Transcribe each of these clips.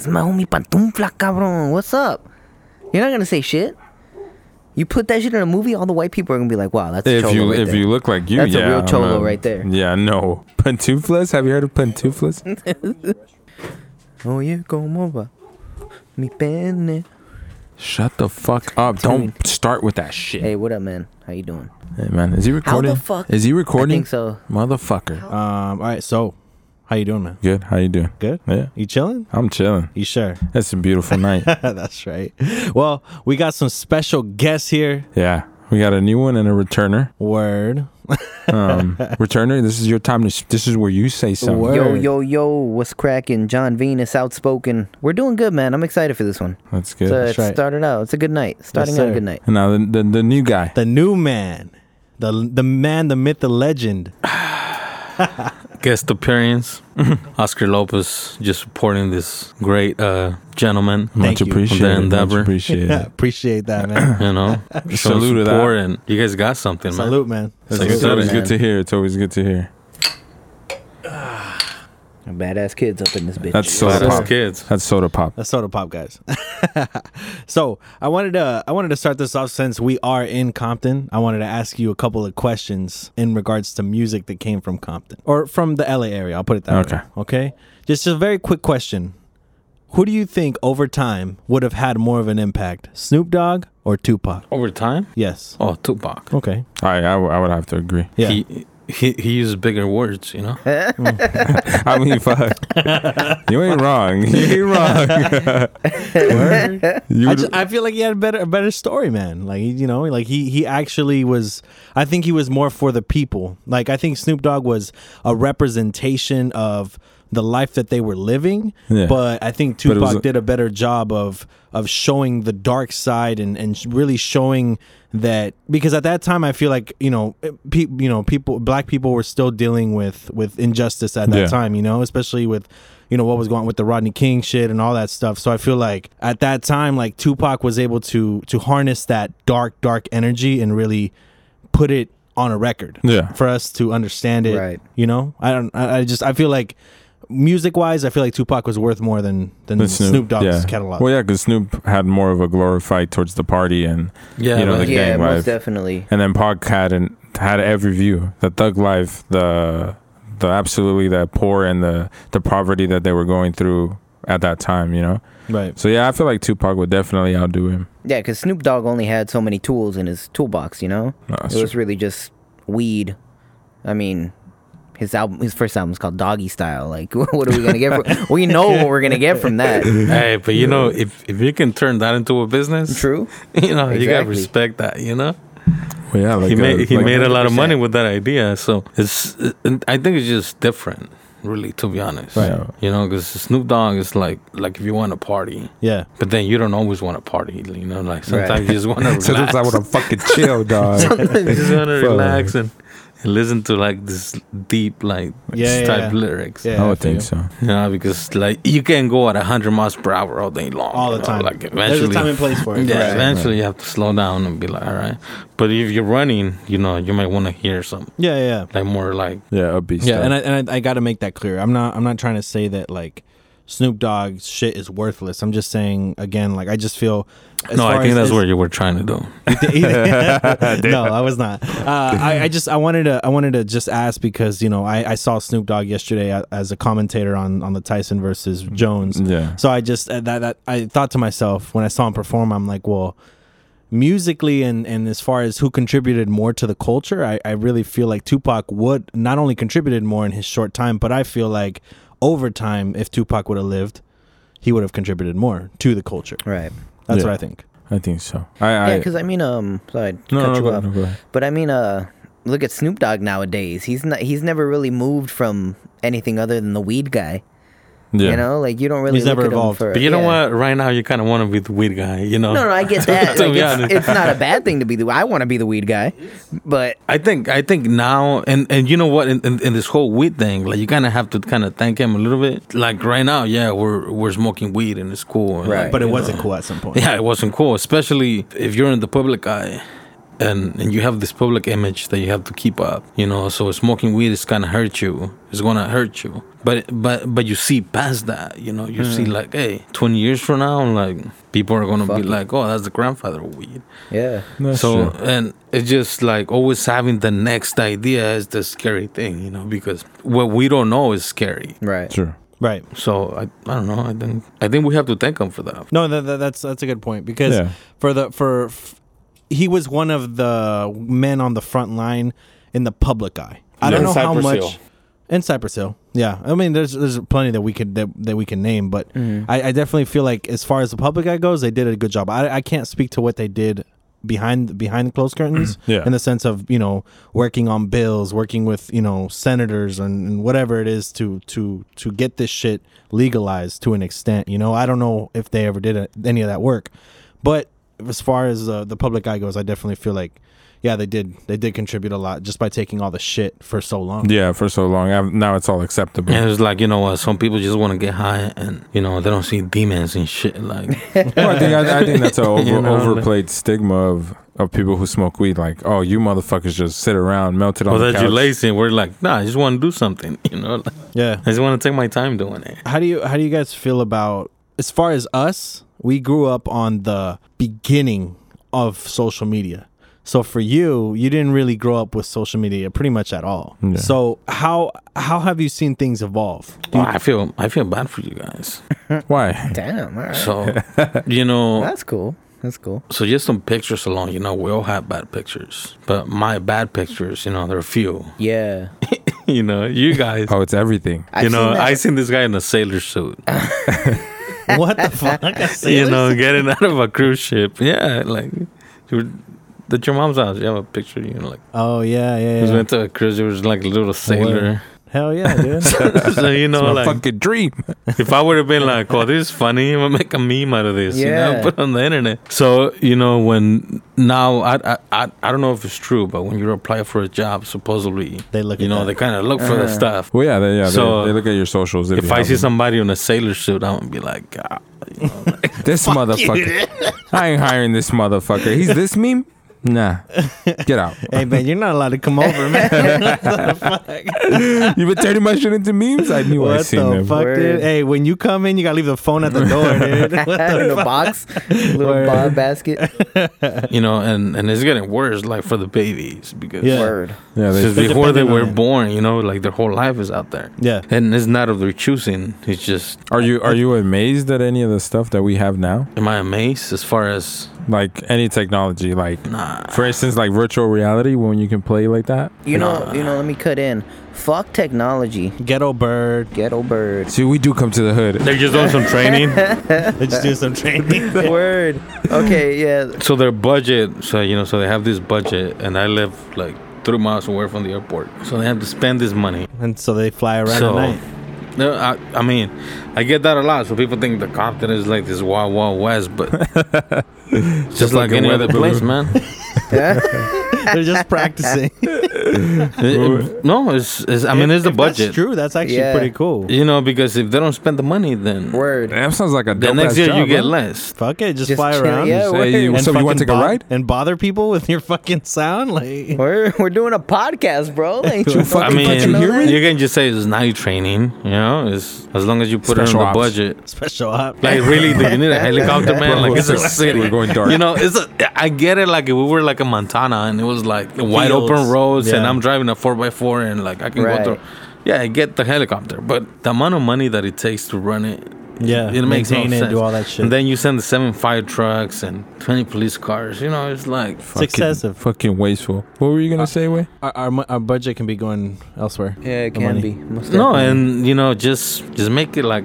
It's my homie Pantufla, cabrón. What's up? You're not gonna say shit. You put that shit in a movie, all the white people are gonna be like, "Wow, that's a If cholo you right if there." you look like you, That's a yeah, real I'm cholo right there. Yeah, no. Pantuflas? Have you heard of pantuflas? Oye, cómo va mi pene? Shut the fuck up! Tell. Don't start with that shit. Hey, what up, man? How you doing? Hey, man, is he recording? How recording? the fuck? Is he recording? I recording? think so. Motherfucker. Um. All right. So, how you doing, man? Good. How you doing? Good. Yeah, You chilling? I'm chilling. You sure? It's a beautiful night. That's right. Well, we got some special guests here. Yeah, we got a new one and a returner. Word. Um, returner, this is your time to. This is where you say something. Word. Yo, yo, yo, what's cracking? John Venus, outspoken. We're doing good, man. I'm excited for this one. That's good. So That's it right. started out. It's a good night. Starting out a good night. and now the, the the new guy. The new man. The the man, the myth, the legend. guest appearance. Oscar Lopez just supporting this great uh, gentleman. Much Thank you. appreciated. Their Much endeavor. appreciated. Yeah, appreciate that, man. You know, Salute to that. support and you guys got something, man. Salute, man. It's, Salute it's always it, good to hear. It's always good to hear. Badass kids up in this bitch. That's soda Badass pop. kids. That's soda pop. That's soda pop, guys. so I wanted to I wanted to start this off since we are in Compton. I wanted to ask you a couple of questions in regards to music that came from Compton or from the LA area. I'll put it that Okay. way. Okay. Just a very quick question. Who do you think over time would have had more of an impact, Snoop Dogg or Tupac? Over time? Yes. Oh, Tupac. Okay. I I, w- I would have to agree. Yeah. He, he he uses bigger words, you know. I mean, fuck. you ain't wrong. You ain't wrong. you I, just, I feel like he had a better a better story, man. Like you know, like he he actually was. I think he was more for the people. Like I think Snoop Dogg was a representation of the life that they were living. Yeah. But I think Tupac was- did a better job of of showing the dark side and and really showing that because at that time I feel like you know eh, pe- you know people black people were still dealing with with injustice at that Yeah. time you know especially with you know what was going on with the Rodney King shit and all that stuff. So I feel like at that time, like Tupac was able to to harness that dark, dark energy and really put it on a record. Yeah. For us to understand it. Right. You know? I don't I, I just I feel like music wise, I feel like Tupac was worth more than than the Snoop, Dogg's yeah. catalog. Well, yeah, because Snoop had more of a glorified towards the party, and Yeah, You know, the yeah, gang most life. definitely. and then Pac had and had every view, the thug life, the the absolutely the poor and the the poverty that they were going through at that time. You know. Right. So yeah, I feel like Tupac would definitely outdo him. Yeah, because Snoop Dogg only had so many tools in his toolbox, you know? No, it was true. really just weed. I mean, his album, his first album is called Doggy Style. Like, what are we gonna get? From, we know what we're gonna get from that. Hey, but you know, if if you can turn that into a business, True. you know, you gotta respect that. You know, Well, yeah, like he uh, made he like- made a lot of money with that idea. So it's, I think it's just different, really, to be honest. Right. You know, because Snoop Dogg is like like if you want to party, Yeah. but then you don't always want to party. You know, like sometimes you just want to So relax. I want to fucking chill, dog. you just want to relax and, and listen to like this deep like Yeah, type yeah. lyrics. Yeah. I I would think you. so. You know, because like you can go at hundred miles per hour all day long. All the you know, time. Like There's a time and place for it. yeah, Right. eventually you have to slow down and be like, all right. But if you're running, you know, you might want to hear some Yeah, yeah, yeah. like more like Yeah, upbeat Yeah, stuff. and I and I, I got to make that clear. I'm not I'm not trying to say that like Snoop Dogg's shit is worthless. I'm just saying again, like I just feel. no. I think that's what you were trying to do. no, I was not. Uh, I, I just I wanted to I wanted to just ask because you know I, I saw Snoop Dogg yesterday as a commentator on on the Tyson versus Jones. yeah. So I just uh, that that I thought to myself when I saw him perform, I'm like, well, musically and and as far as who contributed more to the culture, I I really feel like Tupac would not only contributed more in his short time, but I feel like over time, if Tupac would have lived, he would have contributed more to the culture. Right. That's Yeah. what I think. I think so. I, Yeah, because I mean, um, sorry, to no, cut no, you go, off. no, go. But I mean, uh, look at Snoop Dogg nowadays. He's not. He's never really moved from anything other than the weed guy. Yeah. You know, like you don't really. He's look never at him evolved. For, But you know what? Right now, you kind of want to be the weed guy. You know. No, no, I get that. To Like, be it's, it's not a bad thing to be the. I want to be the weed guy, but I think I think now and and you know what in, in, in this whole weed thing like you kind of have to kind of thank him a little bit like right now yeah we're we're smoking weed and it's cool and, Right. like, But it wasn't know. cool at some point. yeah it wasn't cool especially if you're in the public eye and and you have this public image that you have to keep up. You know, so smoking weed is gonna hurt you. It's gonna hurt you. But but but you see past that. You know, you see hmm. like, hey, twenty years from now, like people are gonna Fuck be it. like, oh, that's the grandfather weed. Yeah. That's so true. and it's just like always having the next idea is the scary thing, you know, because what we don't know is scary. Right. Sure. Right. So I I don't know. I think I think we have to thank him for that. No, that, that, that's that's a good point because Yeah. for the for f- he was one of the men on the front line in the public eye. I don't Yeah. know how Cypress much Hill. in Cypress Hill. Yeah, I mean, there's there's plenty that we could that, that we can name, but I, I definitely feel like as far as the public eye goes, they did a good job. I, I can't speak to what they did behind behind the closed curtains Yeah. in the sense of you know working on bills working with you know senators and, and whatever it is to to to get this shit legalized to an extent you know i don't know if they ever did any of that work but as far as uh, the public eye goes i definitely feel like yeah they did they did contribute a lot just by taking all the shit for so long Yeah, for so long. I've, now it's all acceptable. And it's like you know what? Some people just want to get high, and you know they don't see demons and shit. Like Well, I think I, I think that's an over, You know, overplayed stigma of of people who smoke weed. Like, oh, you motherfuckers just sit around, melted on well, the that couch. you're lazy. We're like, nah, I just want to do something. You know, like, yeah I just want to take my time doing it. how do you how do you guys feel about as far as us we grew up on the beginning of social media so for you you didn't really grow up with social media pretty much at all Yeah. so how how have you seen things evolve Well, I feel I feel bad for you guys. Why? Damn. All right. So you know, That's cool. That's cool. so just some pictures alone. You know, we all have bad pictures, but my bad pictures, you know, there are few. Yeah. you know, you guys. Oh, it's everything. I've you know, seen. I seen this guy in a sailor suit. what the fuck you know, getting out of a cruise ship. Yeah, like you were, at your mom's house. You have a picture. You know, like oh yeah yeah, he yeah. went to a cruise. It was like a little sailor. hell yeah dude so you know, My like fucking dream. if I would have been like, "Oh, this is funny," I'm gonna make a meme out of this. You know, Yeah. put it on the internet. So you know, when now I I I, I don't know if it's true, but when you apply for a job, supposedly They look you at know, that. they kind of look for the Uh-huh. stuff. Well, yeah, they, yeah. So, they, they look at your socials. If you I see them. somebody in a sailor suit, I'm gonna be like, God, you know, like, this motherfucker, I ain't hiring this motherfucker. He's this meme. Nah, get out. hey man you're not allowed to come over man You've been turning my shit into memes. I knew I what seen the them. fuck dude hey when you come in you gotta leave the phone at the door dude what in the a box, little Word. bar basket. you know, and and it's getting worse, like for the babies, because Yeah. Word. Yeah, they, Because before they were born, you know, like their whole life is out there. yeah And it's not of their choosing. It's just, Are you are you amazed at any of the stuff that we have now? am I amazed as far as, Like any technology, like nah. for instance, like virtual reality when you can play like that. You know, you know. Let me cut in. Fuck technology. ghetto bird Ghetto bird. See, we do come to the hood. They're just doing some training. let's do some training Word. Okay. Yeah. so their budget, so, you know, so they have this budget, and I live like three miles away from the airport. So they have to spend this money. and so they fly around So- at night No, I, I mean, I get that a lot. So people think the Compton is like this wild, wild west, but it's just like like a any other place, man. they're just practicing It- it- no, it's, it's I mean, it's the If that's budget. true that's actually Yeah. pretty cool You know, because if they don't spend the money, then Word. That sounds like a the dope next ass year job, you get bro. less. Fuck it, just, Just fly chill- around. yeah, Say you- and so you want to fucking take a bo- ride? and bother people with your fucking sound? Like, We're we're doing a podcast, bro. Ain't you I I fucking mean, fucking know that? you can just say it's night training. You know, it's as long as you put Special it on the budget. special op. Like really, do you need a helicopter, man? Like it's a we're- city. we're going dark. You know, it's a. I get it. Like if we were like a Montana and it was like wide Fields. open roads, and I'm driving a four x four, and like I can Right. go through. Yeah, I get the helicopter, but the amount of money that it takes to run it, Yeah, it makes no maintain it, sense. do all that shit. And then you send the seven fire trucks and twenty police cars. You know, it's like it's excessive. Fucking wasteful. What were you gonna uh, say, Way? Our, our our budget can be going elsewhere. Yeah, it can money. be. Most no, and you know, just just make it like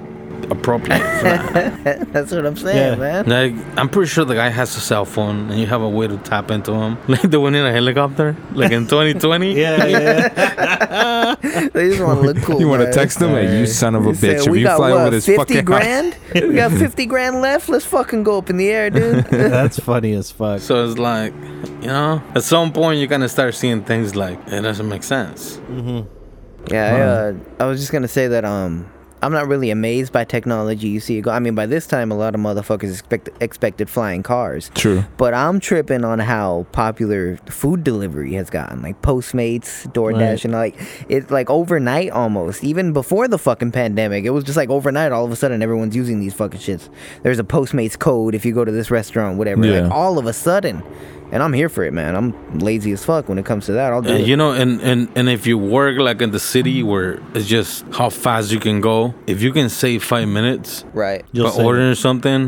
appropriate. For that. that's what I'm saying, Yeah. man. Like I'm pretty sure the guy has a cell phone and you have a way to tap into him, like the one in a helicopter, like in 2020. Yeah, yeah. They just want to look cool. You want to text him? Hey, you son of a He said, bitch! If we you got fly what, with his 50 fucking grand? we got 50 grand left. Let's fucking go up in the air, dude. That's funny as fuck. So it's like, you know, at some point you're gonna start seeing things like it doesn't make sense. yeah, I, uh, I was just gonna say that um, I'm not really amazed by technology. You see. I mean, by this time, a lot of motherfuckers expect, expected flying cars. True. But I'm tripping on how popular food delivery has gotten, like Postmates, DoorDash, Right. and like it's like overnight almost. Even before the fucking pandemic, it was just like overnight. All of a sudden, everyone's using these fucking shits. There's a Postmates code if you go to this restaurant, whatever. Yeah. Like all of a sudden, and I'm here for it, man. I'm lazy as fuck when it comes to that. I'll do Uh, it. you know, and, and and if you work like in the city where it's just how fast you can go, if you can save five minutes right. You'll by save ordering something,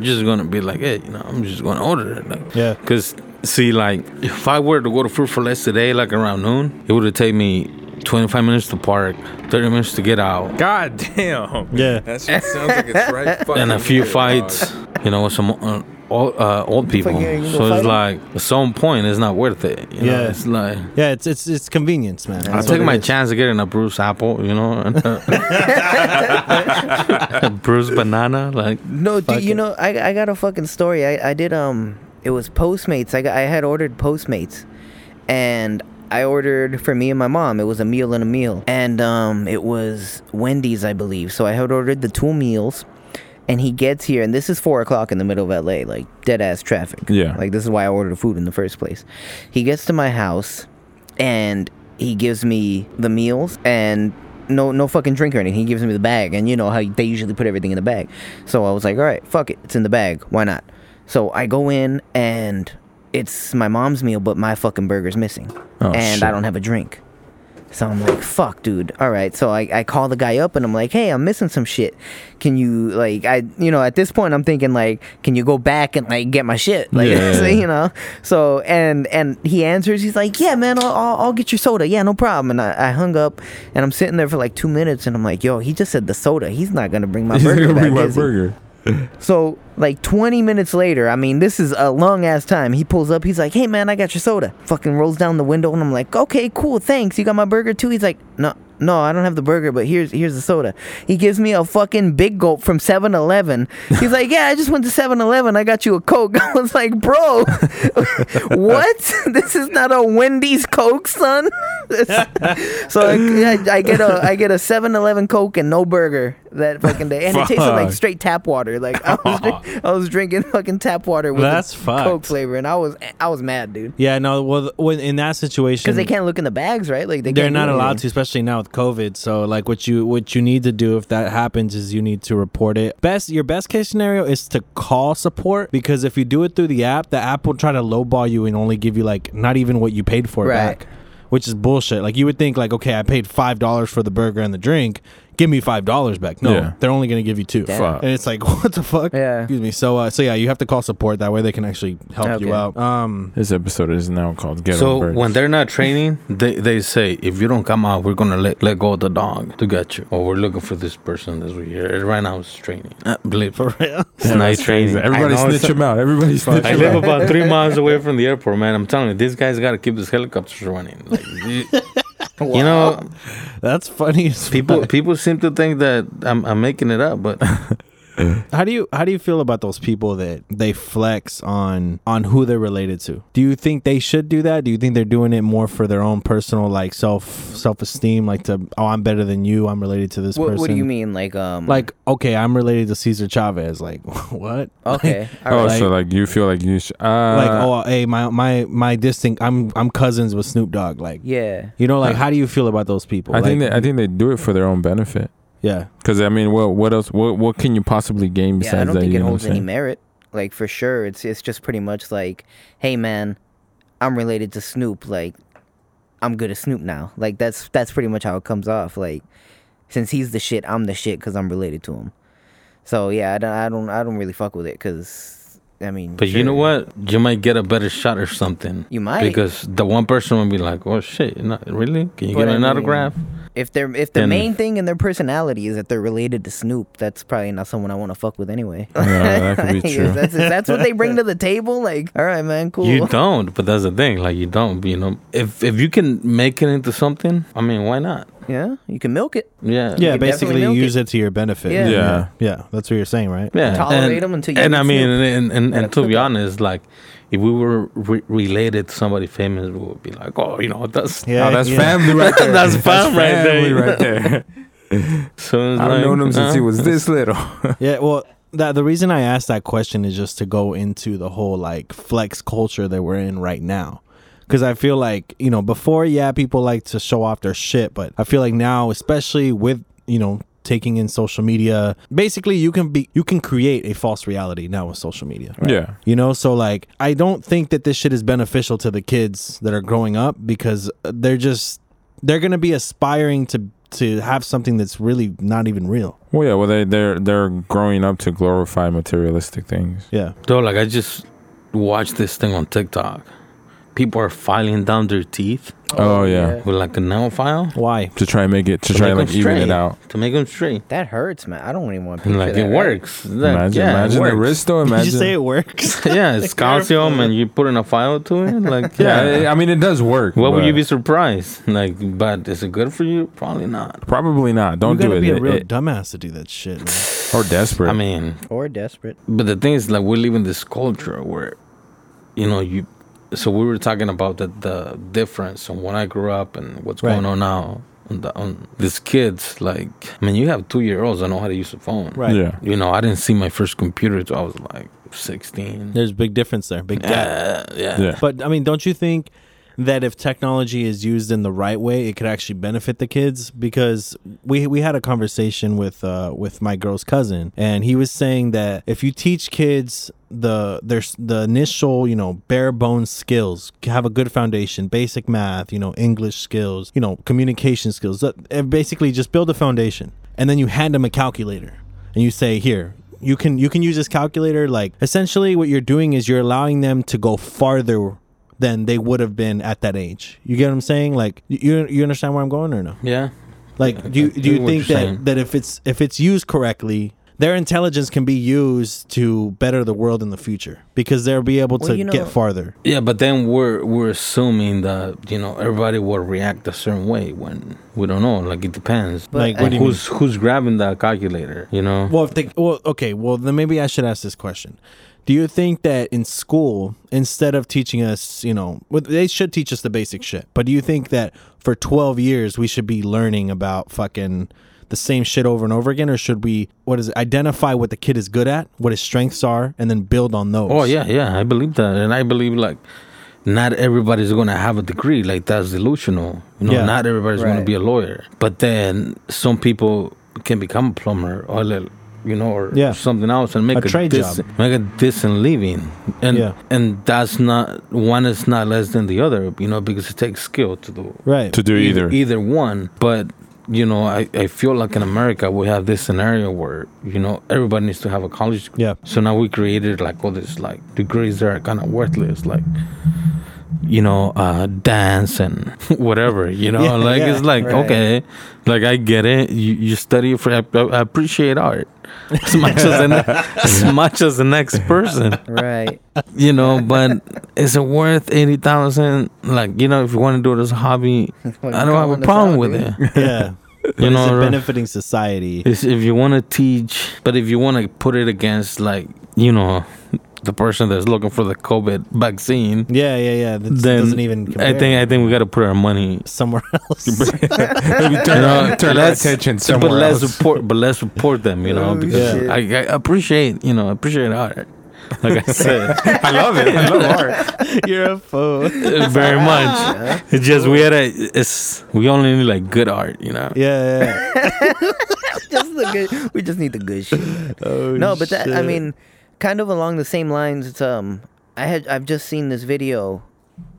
you're just gonna be like, hey, you know, I'm just gonna order it. Like, Yeah. Cause see, like, if I were to go to Food 4 Less today, like around noon, it would have taken me 25 minutes to park, 30 minutes to get out, God damn. Yeah. That shit sounds like it's right. and a few fights, you know, with some uh, old, uh, old people. Fuck yeah, you So it's like at some point, it's not worth it. You know? Yeah. it's like. Yeah, it's it's it's convenience, man. I'll That's take what my it is. chance of getting a Bruce apple, you know, a Bruce banana, like No, Fuck dude, you it. know, I, I got a fucking story. I, I did um, it was Postmates. I got, I had ordered Postmates, and I ordered for me and my mom. It was a meal and a meal, and um, it was Wendy's, I believe. So I had ordered the two meals, and he gets here, and this is four o'clock in the middle of LA, like dead ass traffic. Yeah. like this is why I ordered food in the first place. He gets to my house, and he gives me the meals and no no fucking drink or anything. He gives me the bag, and you know how they usually put everything in the bag. So I was like, all right, fuck it, it's in the bag. Why not? So I go in and it's my mom's meal, but my fucking burger's missing, Oh, and I don't have a drink. So I'm like, fuck, dude. All right. So I, I call the guy up and I'm like, hey, I'm missing some shit. Can you, like, I, you know, at this point, I'm thinking, like, can you go back and, like, get my shit? Like, Yeah. so, you know? So, and, and he answers, he's like, yeah, man, I'll, I'll, I'll get your soda. Yeah, no problem. And I, I hung up and I'm sitting there for like two minutes and I'm like, yo, he just said the soda. He's not going to bring my He's burger gonna back. bring my burger. So like 20 minutes later, I mean, this is a long ass time. He pulls up. He's like, "Hey man, I got your soda." Fucking rolls down the window, and I'm like, "Okay, cool, thanks. You got my burger too." He's like, "No, no, I don't have the burger, but here's here's the soda." He gives me a fucking big gulp from 7-Eleven. He's like, "Yeah, I just went to 7-Eleven. I got you a Coke." I was like, "Bro, what? this is not a Wendy's Coke, son." so I, I, I get a I get a 7-Eleven Coke and no burger that fucking day, and it tasted like straight tap water. Like I was, drink, I was drinking fucking tap water with That's. Coke flavor, and I was I was mad, dude, Yeah, no. Well, when in that situation, because they can't look in the bags, right? Like they they're not allowed to, especially now with COVID. So, like, what you what you need to do if that happens is you need to report it. Best your best case scenario is to call support because if you do it through the app, the app will try to lowball you and only give you like not even what you paid for Right. back, which is bullshit. Like you would think like, okay, I paid five dollars for the burger and the drink. Give me five dollars back. No, Yeah. they're only gonna give you two. Damn. Fuck. And it's like, what the fuck? Yeah. Excuse me. So, uh, so yeah, you have to call support. That way, they can actually help Okay. you out. Um, This episode is now called Get so on Birds. when they're not training, they, they say if you don't come out, we're gonna let, let go of the dog to get you, or we're looking for this person this week here. Right now, it's training. Uh, believe for real. it's night training. Everybody I know, snitch it's- him out. Everybody snitch I live about three miles away from the airport, man. I'm telling you, these guys got to keep these helicopters running. Like, you, you know, That's funny. As people fuck. people seem to think that I'm, I'm making it up, but How do you how do you feel about those people that they flex on on who they're related to? Do you think they should do that? Do you think they're doing it more for their own personal like self self esteem, like to oh I'm better than you, I'm related to this What, person? what do you mean, like um, Like okay, I'm related to Cesar Chavez. Like what? okay, all Oh, right. so like you feel like you should. Uh, like oh hey my my my distinct I'm I'm cousins with Snoop Dogg. Like yeah, you know like how do you feel about those people? I think they, I think they do it for their own benefit. Yeah. Because I mean, what what else? What what can you possibly gain besides that? yeah. I don't that? think you it know what holds I'm any saying? merit. Like for sure, it's it's just pretty much like, hey man, I'm related to Snoop. Like, I'm good at Snoop now. Like that's that's pretty much how it comes off. Like, since he's the shit, I'm the shit because I'm related to him. So yeah, I don't I don't I don't really fuck with it because I mean. but you know what? You might get a better shot or something. You might. because the one person will be like, "Oh shit, not really? Can you But give me I an mean, autograph?" If they're if the Then- main thing in their personality is that they're related to Snoop, that's probably not someone I want to fuck with anyway. Yeah, that could be true. that's, that's what they bring to the table. Like, all right, man, cool. You don't, but that's the thing. Like you don't. You know, if if you can make it into something, I mean, why not? Yeah, you can milk it. Yeah. Yeah, You basically definitely you milk use it. it. to your benefit. Yeah. Yeah. Yeah, that's what you're saying, right? Yeah, Tolerate and, 'em until you And I mean, Snoop. and and, Gotta and to cook be 'em. honest, like if we were re- related to somebody famous, we would be like, oh, you know, that's Yeah, oh, that's yeah. family right there. That's fam right there. family right there. So I've like, known him since he uh, was this little. Yeah, well, that the reason I asked that question is just to go into the whole like flex culture that we're in right now. Cuz I feel like, you know, before yeah, people like to show off their shit, but I feel like now especially with, you know, taking in social media, basically you can be you can create a false reality now with social media. Yeah. You know, so like I don't think that this shit is beneficial to the kids that are growing up because they're just they're going to be aspiring to to have something that's really not even real. Well, yeah. Well, they they're they're growing up to glorify materialistic things. Yeah. Though, like I just watched this thing on TikTok. People are filing down their teeth Oh, oh yeah. with like a nail file Why? To try and make it to, to try and like even it out. To make them straight. That hurts, man. I don't even want to And picture like that, it works. That- Imagine, yeah, it imagine the works. wrist though. Did Imagine. you say it works? Yeah, it's calcium, and you put in a file to it. Like, Yeah, yeah. I mean it does work. What would but you be surprised? Like, but is it good for you? Probably not. Probably not. Don't you do gotta it. be a It- real it- dumbass to do that shit. Man. or desperate. I mean, Or desperate. but the thing is, like, we live in this culture where, you know, you. So we were talking about the the difference on when I grew up and what's Right. going on now. On, the, on these kids, like, I mean, you have two year olds that know how to use a phone. Right. Yeah. You know, I didn't see my first computer until I was like sixteen. There's a big difference there. Big gap. Yeah, yeah. Yeah. But I mean, don't you think that if technology is used in the right way, it could actually benefit the kids? Because we we had a conversation with uh with my girl's cousin, and he was saying that if you teach kids the there's the initial you know bare bones skills have a good foundation basic math you know english skills you know communication skills basically just build a foundation and then you hand them a calculator and you say here you can you can use this calculator like essentially what you're doing is you're allowing them to go farther than they would have been at that age you get what i'm saying like you you understand where i'm going or no Yeah. like do you do you think that saying. that if it's if it's used correctly their intelligence can be used to better the world in the future because they'll be able Well, to you know- get farther Yeah, but then we're we're assuming that you know everybody will react a certain way when we don't know. Like it depends. But Like, I- what do you who's who's grabbing that calculator? You know. Well, if they, well, okay. Well, then maybe I should ask this question. Do you think that in school, instead of teaching us, you know, they should teach us the basic shit, but do you think that for 12 years we should be learning about fucking the same shit over and over again, or should we, what is it, identify what the kid is good at, what his strengths are, and then build on those? oh yeah, yeah. I believe that, and I believe like not everybody's gonna have a degree. Like that's delusional. You know, Yeah. not everybody's gonna be a lawyer. But then some people can become a plumber or like, you know, or Yeah. something else and make A a, trade dec- job. make a decent living. And Yeah. and that's not one is not less than the other. You know, because it takes skill to do Right. to do either. either one but you know I, I feel like in america we have this scenario where you know everybody needs to have a college degree. Yeah. so now we created like all these like degrees that are kind of worthless like you know uh dance and whatever you know Yeah, like yeah, it's like right. okay like i get it you, you study for I, I appreciate art as much as the ne- as much as the next person Right. you know but is it worth 80000 like you know if you want to do it as a hobby i don't have a problem with it Yeah. But You is know, it benefiting society? It's if you want to teach, but if you want to put it against, like, you know, the person that's looking for the COVID vaccine, Yeah, yeah, yeah. That then doesn't even. Compare I think I think we got to put our money. somewhere else. Maybe turn, You know, turn our let's- attention But somewhere let's else. support, but let's support them, you know, Oh, because shit. I, I appreciate, you know, I appreciate art. Like I said, I love it. I love art. You're a fool. very much. It's just we had a, it's we only need like good art, you know. Yeah, yeah. just the good. We just need the good shit. Oh, no, but that I mean, kind of along the same lines. It's um, I had I've just seen this video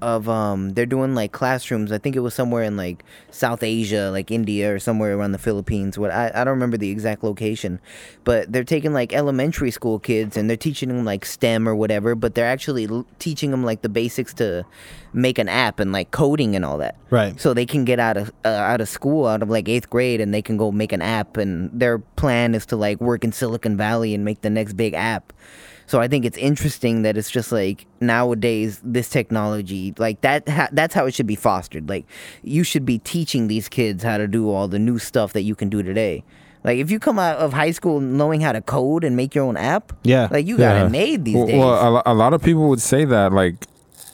of um, they're doing like classrooms. I think it was somewhere in like South Asia, like India or somewhere around the Philippines. What I I don't remember the exact location, but they're taking like elementary school kids and they're teaching them like STEM or whatever. But they're actually l- teaching them like the basics to make an app and like coding and all that right. so they can get out of uh, out of school out of like eighth grade and they can go make an app and their plan is to like work in silicon valley and make the next big app so i think it's interesting that it's just like nowadays this technology like that ha- that's how it should be fostered like you should be teaching these kids how to do all the new stuff that you can do today like if you come out of high school knowing how to code and make your own app Yeah. like you got Yeah. it made these Well, days well, a, a lot of people would say that like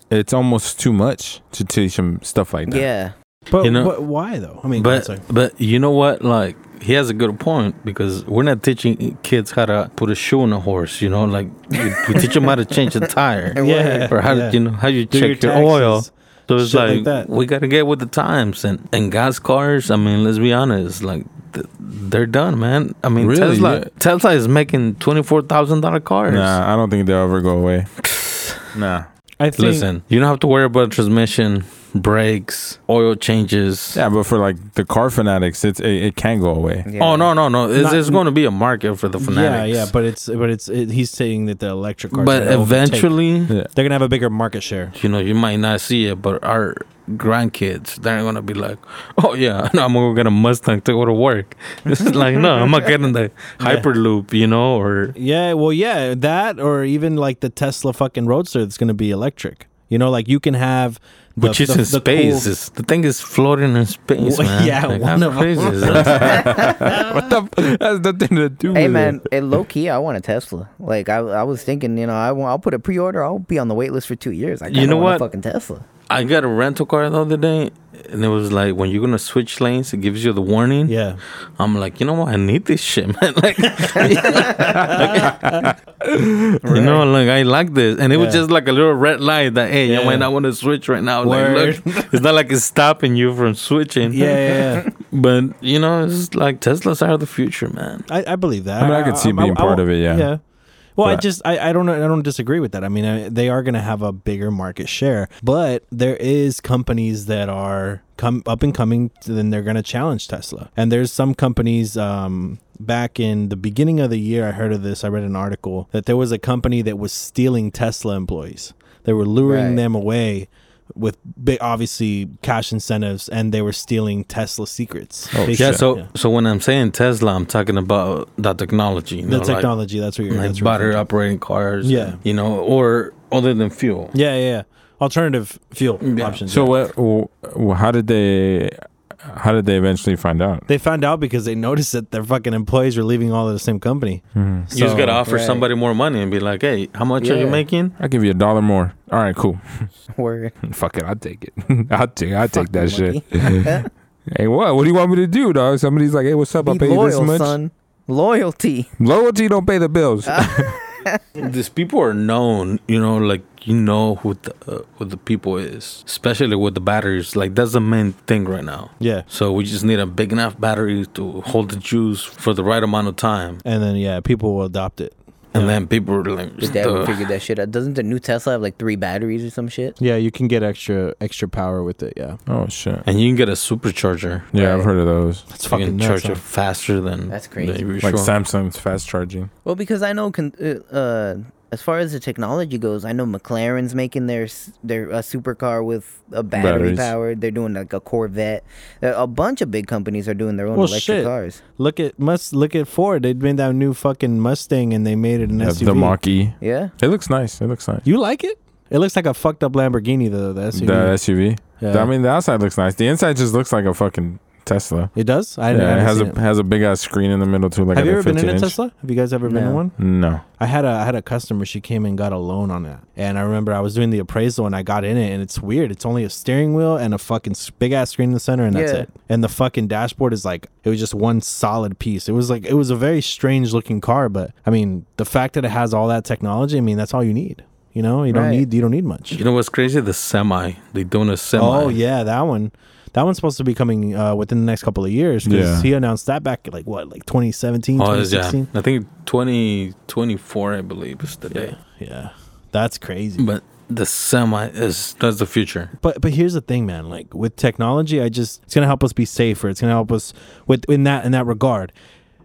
it's almost too much to teach them stuff like that. yeah But, You know- but why though? I mean, But sorry. but you know what? Like he has a good point because we're not teaching kids how to put a shoe on a horse. You know, like we, we teach them how to change a tire. Yeah. or how yeah. you know how you Do your check your, oil. So it's shit like like, that. we gotta get with the times and and gas cars. I mean, let's be honest, like th- they're done, man. I mean, Really? Tesla Yeah. Tesla is making twenty four thousand dollar cars. Nah, I don't think they'll ever go away. nah. I think Listen, you don't have to worry about transmission, brakes, oil changes. Yeah, but for like the car fanatics, it's it, it can go away. Yeah. Oh no no no! It's, Not- there's going to be a market for the fanatics. yeah, yeah, but it's but it's it, he's saying that the electric cars. but are overtake. eventually, Yeah. they're gonna have a bigger market share. you know, you might not see it, but our grandkids, they're gonna be like, "Oh yeah, no, I'm gonna get a Mustang to go to work." It's like, no, I'm not getting the Hyperloop, you know, or Yeah, well, yeah, that or even like the Tesla fucking Roadster that's gonna be electric. You know, like you can have, the, which is the- in the space. cool- It's, the thing is floating in space, Well, man. yeah, like, one how of 'em. crazy is that? what the? f- That's nothing to do Hey with man, it. it low key, I want a Tesla. Like I, I was thinking, you know, I want, I'll put a pre-order. I'll be on the wait list for two years. I You know want what? A fucking Tesla. I got a rental car the other day, and it was like when you're gonna switch lanes, it gives you the warning. Yeah, I'm like, you know what? I need this shit, man. Like, you know, like I like this, and it was just like a little red light that hey, Yeah. you might not want to switch right now. Word. Like, look, it's not like it's stopping you from switching. yeah, yeah. yeah. but you know, it's like Teslas are the future, man. I, I believe that. I mean, I could see being part of it, yeah. Yeah. Well, I just I, I don't I don't disagree with that. I mean, I, they are going to have a bigger market share, but there is companies that are come up and coming. Then they're going to challenge Tesla, and there's some companies. Um, back in the beginning of the year, I heard of this. I read an article that there was a company that was stealing Tesla employees. They were luring Right. them away with big, obviously cash incentives, and they were stealing Tesla secrets. Oh, They- Yeah. So, yeah. so when I'm saying Tesla, I'm talking about the technology. You the know, like- technology. that's what you're. like, that's what you're battery thinking. operating cars. Yeah. You know, or other than fuel. Yeah, yeah, yeah. Alternative fuel Yeah. options. So yeah. what? w- w- How did they? How did they eventually find out? They found out because they noticed that their fucking employees were leaving all of the same company. Mhm. you just gotta offer right. somebody more money and be like, "Hey, how much are you making?" I'll give you a dollar more. All right, cool. Word. Fuck it, I'll take it. I'll take. I'll take Fuck that you, shit. Hey, what? What do you want me to do, dog? Somebody's like, hey, what's up? I'll Be pay you this much. son. Loyalty. Loyalty don't pay the bills. These people are known, you know, like you know who the uh, who the people is, especially with the batteries. Like that's the main thing right now. Yeah. So we just need a big enough battery to hold the juice for the right amount of time, And then yeah, people will adopt it. And then people are like, Your dad would figure that shit out. Doesn't the new Tesla have like three batteries or some shit? Yeah, you can get extra extra power with it. Yeah, oh shit. and you can get a supercharger. Yeah, I've Right. heard of those. that's You fucking can nuts. charge huh? it faster than That's crazy. the usual. Like Samsung's fast charging. Well, because I know, con- uh, uh, as far as the technology goes, I know McLaren's making their their uh, supercar with a battery Batteries. powered. They're doing like a Corvette. A bunch of big companies are doing their own Well, electric shit. cars. Look at must look at Ford. They made that new fucking Mustang and they made it an Yeah, SUV. the Mach E. Yeah, It looks nice. It looks nice. You like it? It looks like a fucked up Lamborghini though. The SUV. The SUV. yeah. I mean, the outside looks nice. The inside just looks like a fucking Tesla. it does. I, I yeah, it has a it. has a big ass screen in the middle too. Like Have a you ever been in a inch. Tesla? Have you guys ever been in one? No. I had a I had a customer. She came and got a loan on that, and I remember I was doing the appraisal and I got in it, and it's weird. It's only a steering wheel and a fucking big ass screen in the center, and that's Yeah. it. And the fucking dashboard is like it was just one solid piece. It was like it was a very strange looking car, but I mean the fact that it has all that technology, I mean that's all you need. You know, you don't Right. need you don't need much. You know what's crazy? The semi. They doing a semi. Oh yeah, that one. That one's supposed to be coming uh, within the next couple of years because Yeah. he announced that back like what, like 2017, Oh, it's- yeah. 2016. I think 2024, I believe, is the day. Yeah, that's crazy. But the semi is that's the future. But but here's the thing, man. Like with technology, I just it's gonna help us be safer. It's gonna help us with in that in that regard.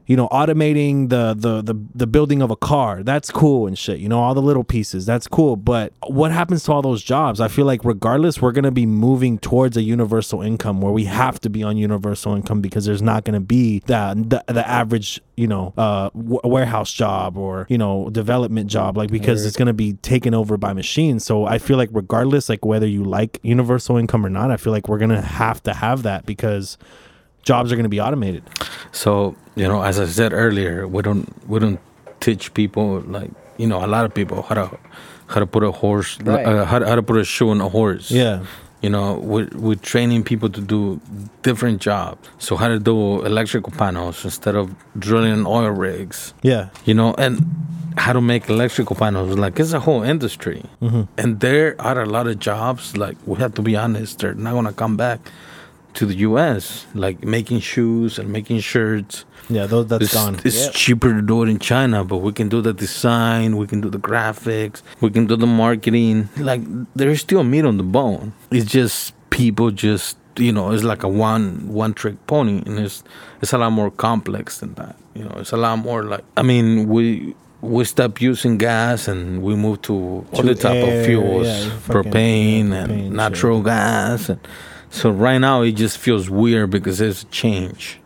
You know, automating the the the the building of a car, that's cool and shit. You know, all the little pieces, that's cool. But what happens to all those jobs? I feel like regardless, we're gonna be moving towards a universal income where we have to be on universal income because there's not gonna be the the, the average you know uh w- warehouse job or you know development job like because it's going to be taken over by machines so i feel like regardless like whether you like universal income or not i feel like we're going to have to have that because jobs are going to be automated So you know, as I said earlier, we don't we don't teach people like you know a lot of people how to how to put a horse Right. uh, how, to, how to put a shoe on a horse. yeah You know, we're, we're training people to do different jobs. So how to do electrical panels instead of drilling oil rigs. Yeah. You know, and how to make electrical panels. Like it's a whole industry, and there are a lot of jobs. Like we have to be honest, they're not gonna come back to the U.S. Like making shoes and making shirts. Yeah, those that's It's, gone. it's Yep. cheaper to do it in China, but we can do the design, we can do the graphics, we can do the marketing. Like there's still meat on the bone. It's just people just you know, it's like a one one trick pony and it's it's a lot more complex than that. You know, it's a lot more like I mean, we we stopped using gas and we moved to other type air, of fuels, yeah, propane propane, and shit. natural gas and so right now it just feels weird because there's a change.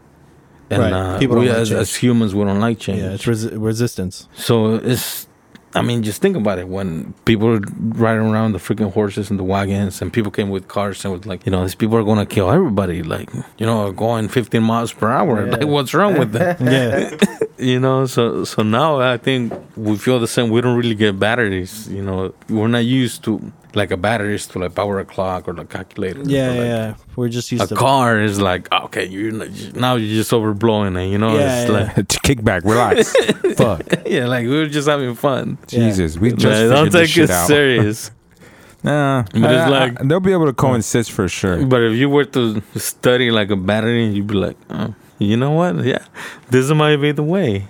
And Right. uh, People we like as, as humans we don't like change. Yeah, it's resi- resistance. So it's, I mean, just think about it. When people are riding around the freaking horses and the wagons, and people came with cars and was like, you know, these people are gonna kill everybody. Like, you know, going 15 miles per hour. Yeah. Like, what's wrong with that? Yeah. you know, so so now I think we feel the same. We don't really get batteries. You know, we're not used to like a battery is to like power a clock or a calculator. yeah, or, like, yeah. We're just used A to car is like oh, okay, you're now you're just overblowing it. You know, Yeah, it's yeah. like Kick back, relax. Fuck. yeah, like we were just having fun. Yeah. Jesus, we just Like, don't figured this take it out. serious. Nah, But it's I- I- they'll be able to coexist for sure. but if you were to study like a battery, you'd be like, oh, you know what? Yeah, this might be the way.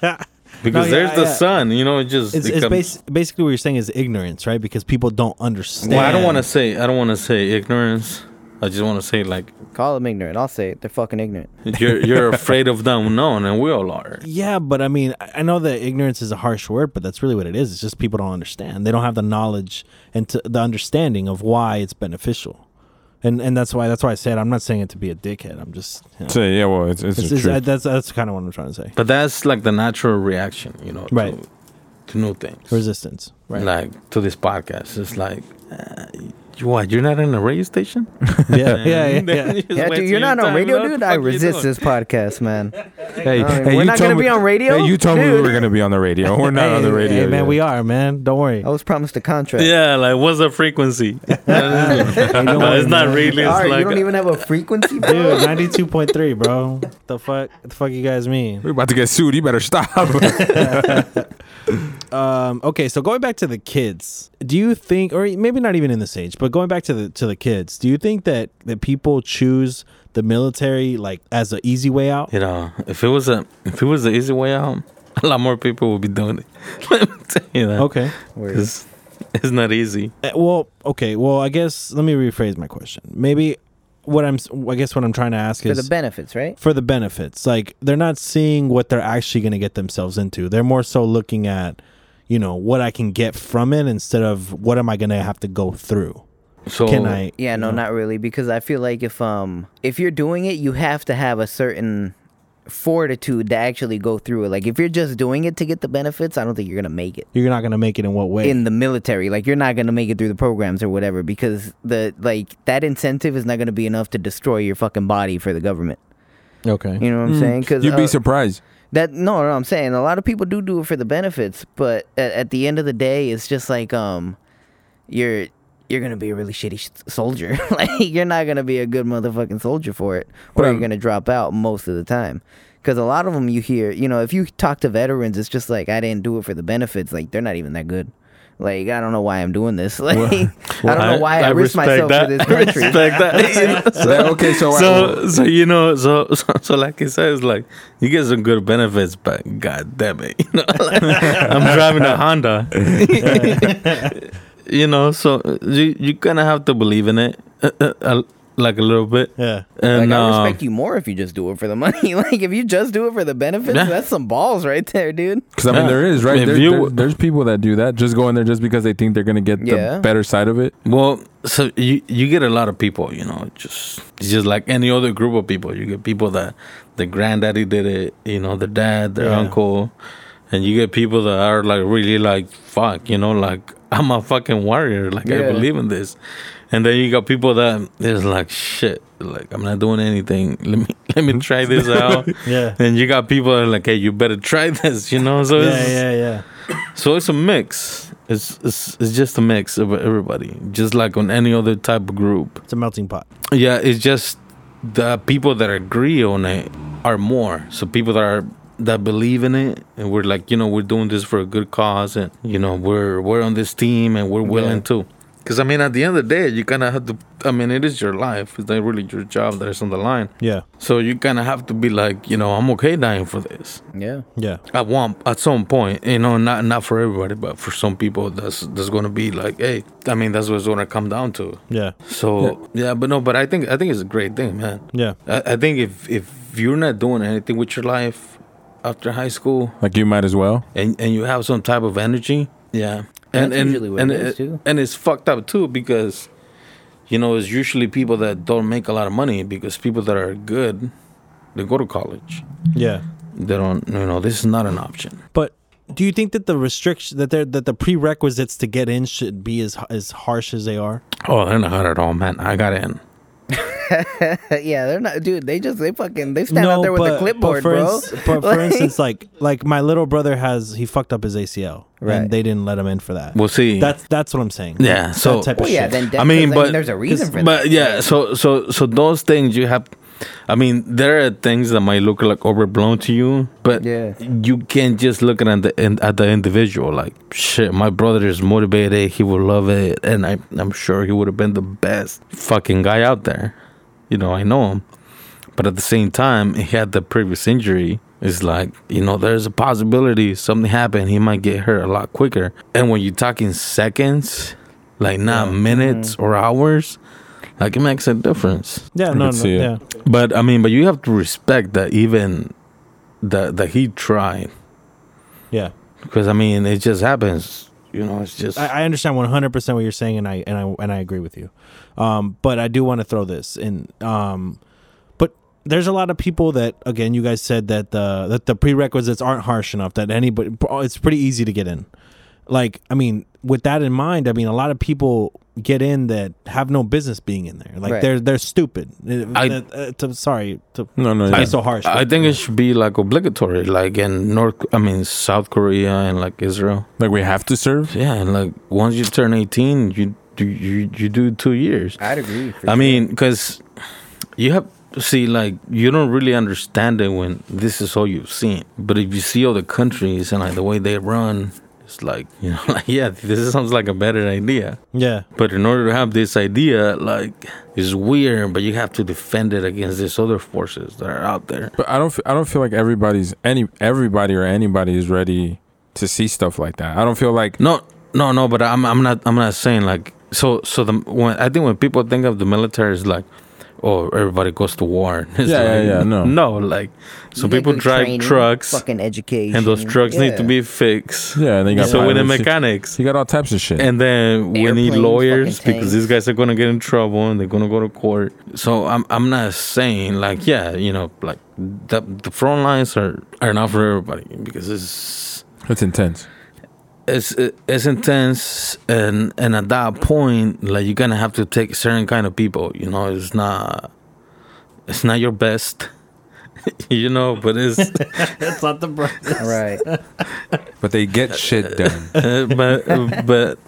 because yeah, there's the yeah. sun. You know, it just It's, it it's comes- bas- basically what you're saying is ignorance, right? Because people don't understand. Well, I don't want to say I don't want to say ignorance. I just want to say like Call them ignorant. I'll say it. They're fucking ignorant. you're you're afraid of the unknown, and we all are. Yeah, but I mean, I I know that ignorance is a harsh word, but that's really what it is. It's just people don't understand. They don't have the knowledge and to, the understanding of why it's beneficial, and and that's why that's why I said I'm not saying it to be a dickhead. I'm just you know, So yeah, well, it's it's, it's, it's- truth. that's that's kind of what I'm trying to say. But that's like the natural reaction, you know, Right. to, to new things. Resistance, right? Like to this podcast, it's like, uh, you- what? You're not in a radio station? yeah, yeah, yeah, yeah. You yeah dude, you're not on time, radio, what dude. I resist this podcast, man. hey, I mean, hey, we're you not gonna me- be on radio, Hey, you told me we were gonna be on the radio. We're not on the radio. Hey, man, yet. we are, man. Don't worry. I was promised a contract. Yeah, like what's the frequency? don't no, worry, it's not man. really. It's All right, like you don't even have a frequency, bro. Dude, ninety two point three, bro. The fuck, the fuck, you guys mean? We're about to get sued. You better stop. Um, okay, so going back to the kids, do you think, or maybe not even in this age, but going back to the to the kids, do you think that that people choose the military like as an easy way out? you know, if it was a if it was the easy way out, a lot more people would be doing it. Let me tell you that. Okay. Word. It's, it's not easy. Uh, Well, okay. Well, I guess let me rephrase my question. Maybe what I'm, I guess what I'm trying to ask For is the benefits, right? for the benefits. Like they're not seeing what they're actually going to get themselves into. They're more so looking at, you know, what I can get from it instead of what am I going to have to go through. So Can I? Yeah, you no, know? not really, because I feel like if um if you're doing it, you have to have a certain fortitude to actually go through it. Like if you're just doing it to get the benefits, I don't think you're gonna make it You're not going to make it in what way? in the military. Like you're not gonna make it through the programs or whatever because the like that incentive is not gonna be enough to destroy your fucking body for the government. okay. You know what I'm saying? Because Mm. You'd be surprised. That no, no, I'm saying a lot of people do do it for the benefits, but at, at the end of the day, it's just like um, you're you're gonna be a really shitty sh- soldier. like you're not gonna be a good motherfucking soldier for it, or But you're gonna drop out most of the time. Because a lot of them you hear, you know, if you talk to veterans, it's just like I didn't do it for the benefits. Like they're not even that good. Like I don't know why I'm doing this. Like I don't know why I, risk respect myself for this country. I respect that. you know? So, okay, so, so so you know so, so so like it says like you get some good benefits but god damn it you know like, i'm driving a honda you know so you you kind of have to believe in it uh, uh, uh, like a little bit Yeah. and like I uh, respect you more if you just do it for the money. like if you just do it for the benefits, Yeah. that's some balls right there, dude. because I mean, Yeah. there is right. There, you- there- there's people that do that, just go in there just because they think they're gonna get Yeah. the better side of it. well so you you get a lot of people you know just it's just like any other group of people you get people that the granddaddy did it you know the dad their Yeah. uncle and you get people that are like really like fuck you know like i'm a fucking warrior like i believe in this and then you got people that is like shit like i'm not doing anything let me let me try this out Yeah. and you got people that are like hey you better try this you know so Yeah, it's, yeah, yeah. so it's a mix It's, it's it's just a mix of everybody, just like on any other type of group. It's a melting pot. Yeah, it's just the people that agree on it are more. So people that are that believe in it, and we're like, you know, we're doing this for a good cause, and you know, we're we're on this team, and we're willing Yeah. to. Because I mean, at the end of the day, you kind of have to. I mean, it is your life. It's not really your job that is on the line. Yeah. So you kind of have to be like, you know, I'm okay dying for this. Yeah. Yeah. At one, at some point, you know, not not for everybody, but for some people, that's that's gonna be like, hey, I mean, that's what it's gonna come down to. Yeah. So yeah, but no, but I think I think it's a great thing, man. Yeah. I, I think if if you're not doing anything with your life after high school Like you might as well. and and you have some type of energy, yeah, and That's and and, it is, it- too. and it's fucked up too because you know it's usually people that don't make a lot of money because people that are good they go to college Yeah. they don't you know this is not an option But do you think that the restriction that they're that the prerequisites to get in should be as as harsh as they are? oh they're not hard at all man I got in yeah, they're not, dude. They just they fucking they stand out there with a clipboard, for bro. ins- but for instance, like like my little brother has he fucked up his ACL, Right. and they didn't let him in for that. we'll see That's that's what I'm saying. Yeah, That so- type of yeah, shit. then that, I mean, but there's a reason for but that. But yeah, so so so those things you have. I mean, there are things that might look like overblown to you, but Yeah. you can't just look at the at the individual. Like, shit, my brother is motivated; he would love it, and I, I'm sure he would have been the best fucking guy out there. You know, I know him, but at the same time, he had the previous injury. It's like you know, there's a possibility something happened. He might get hurt a lot quicker. And when you're talking seconds, like not minutes mm-hmm. or hours, like it makes a difference. yeah, no, no, could see it. yeah, But I mean, but you have to respect that even that that he tried yeah. because I mean it just happens. You know, it's just I, I understand 100 percent what you're saying, and I and I and I agree with you. Um, but I do want to throw this in. Um, but there's a lot of people that, again, you guys said that the that the prerequisites aren't harsh enough that anybody. It's pretty easy to get in. Like, I mean, with that in mind, I mean, a lot of people get in that have no business being in there. Like, Right. they're they're stupid. I- Uh, uh, to- sorry to No, no. be Yeah. so harsh. I think it should be like obligatory, like in North. I mean, South Korea and like Israel. like we have to serve. Yeah, and like once you turn eighteen, you do you you do two years. I'd agree. for I sure. mean, because you have see, like you don't really understand it when this is all you've seen. But if you see other countries and like the way they run, it's like you know, like yeah, this sounds like a better idea. yeah, But in order to have this idea, like it's weird, but you have to defend it against these other forces that are out there. But I don't. f- I don't feel like everybody's any everybody or anybody is ready to see stuff like that. I don't feel like No, no, no. But I'm I'm not I'm not saying like so so the when I think when people think of the military is like. Oh, everybody goes to war. It's Yeah, yeah, like, yeah, no. no. Like, so people drive training, trucks, fucking education, and those trucks need to be fixed. yeah. They got so we need mechanics, You got all types of shit. and then we need lawyers because these guys are gonna get in trouble and they're gonna go to court. So I'm I'm not saying like yeah, you know, like the the front lines are are not for everybody because it's it's intense. It's it's intense and and at that point like you're gonna have to take certain kind of people. You know, it's not it's not your best. you know, but it's that's not the. Bro- right. But they get shit done. Uh, but but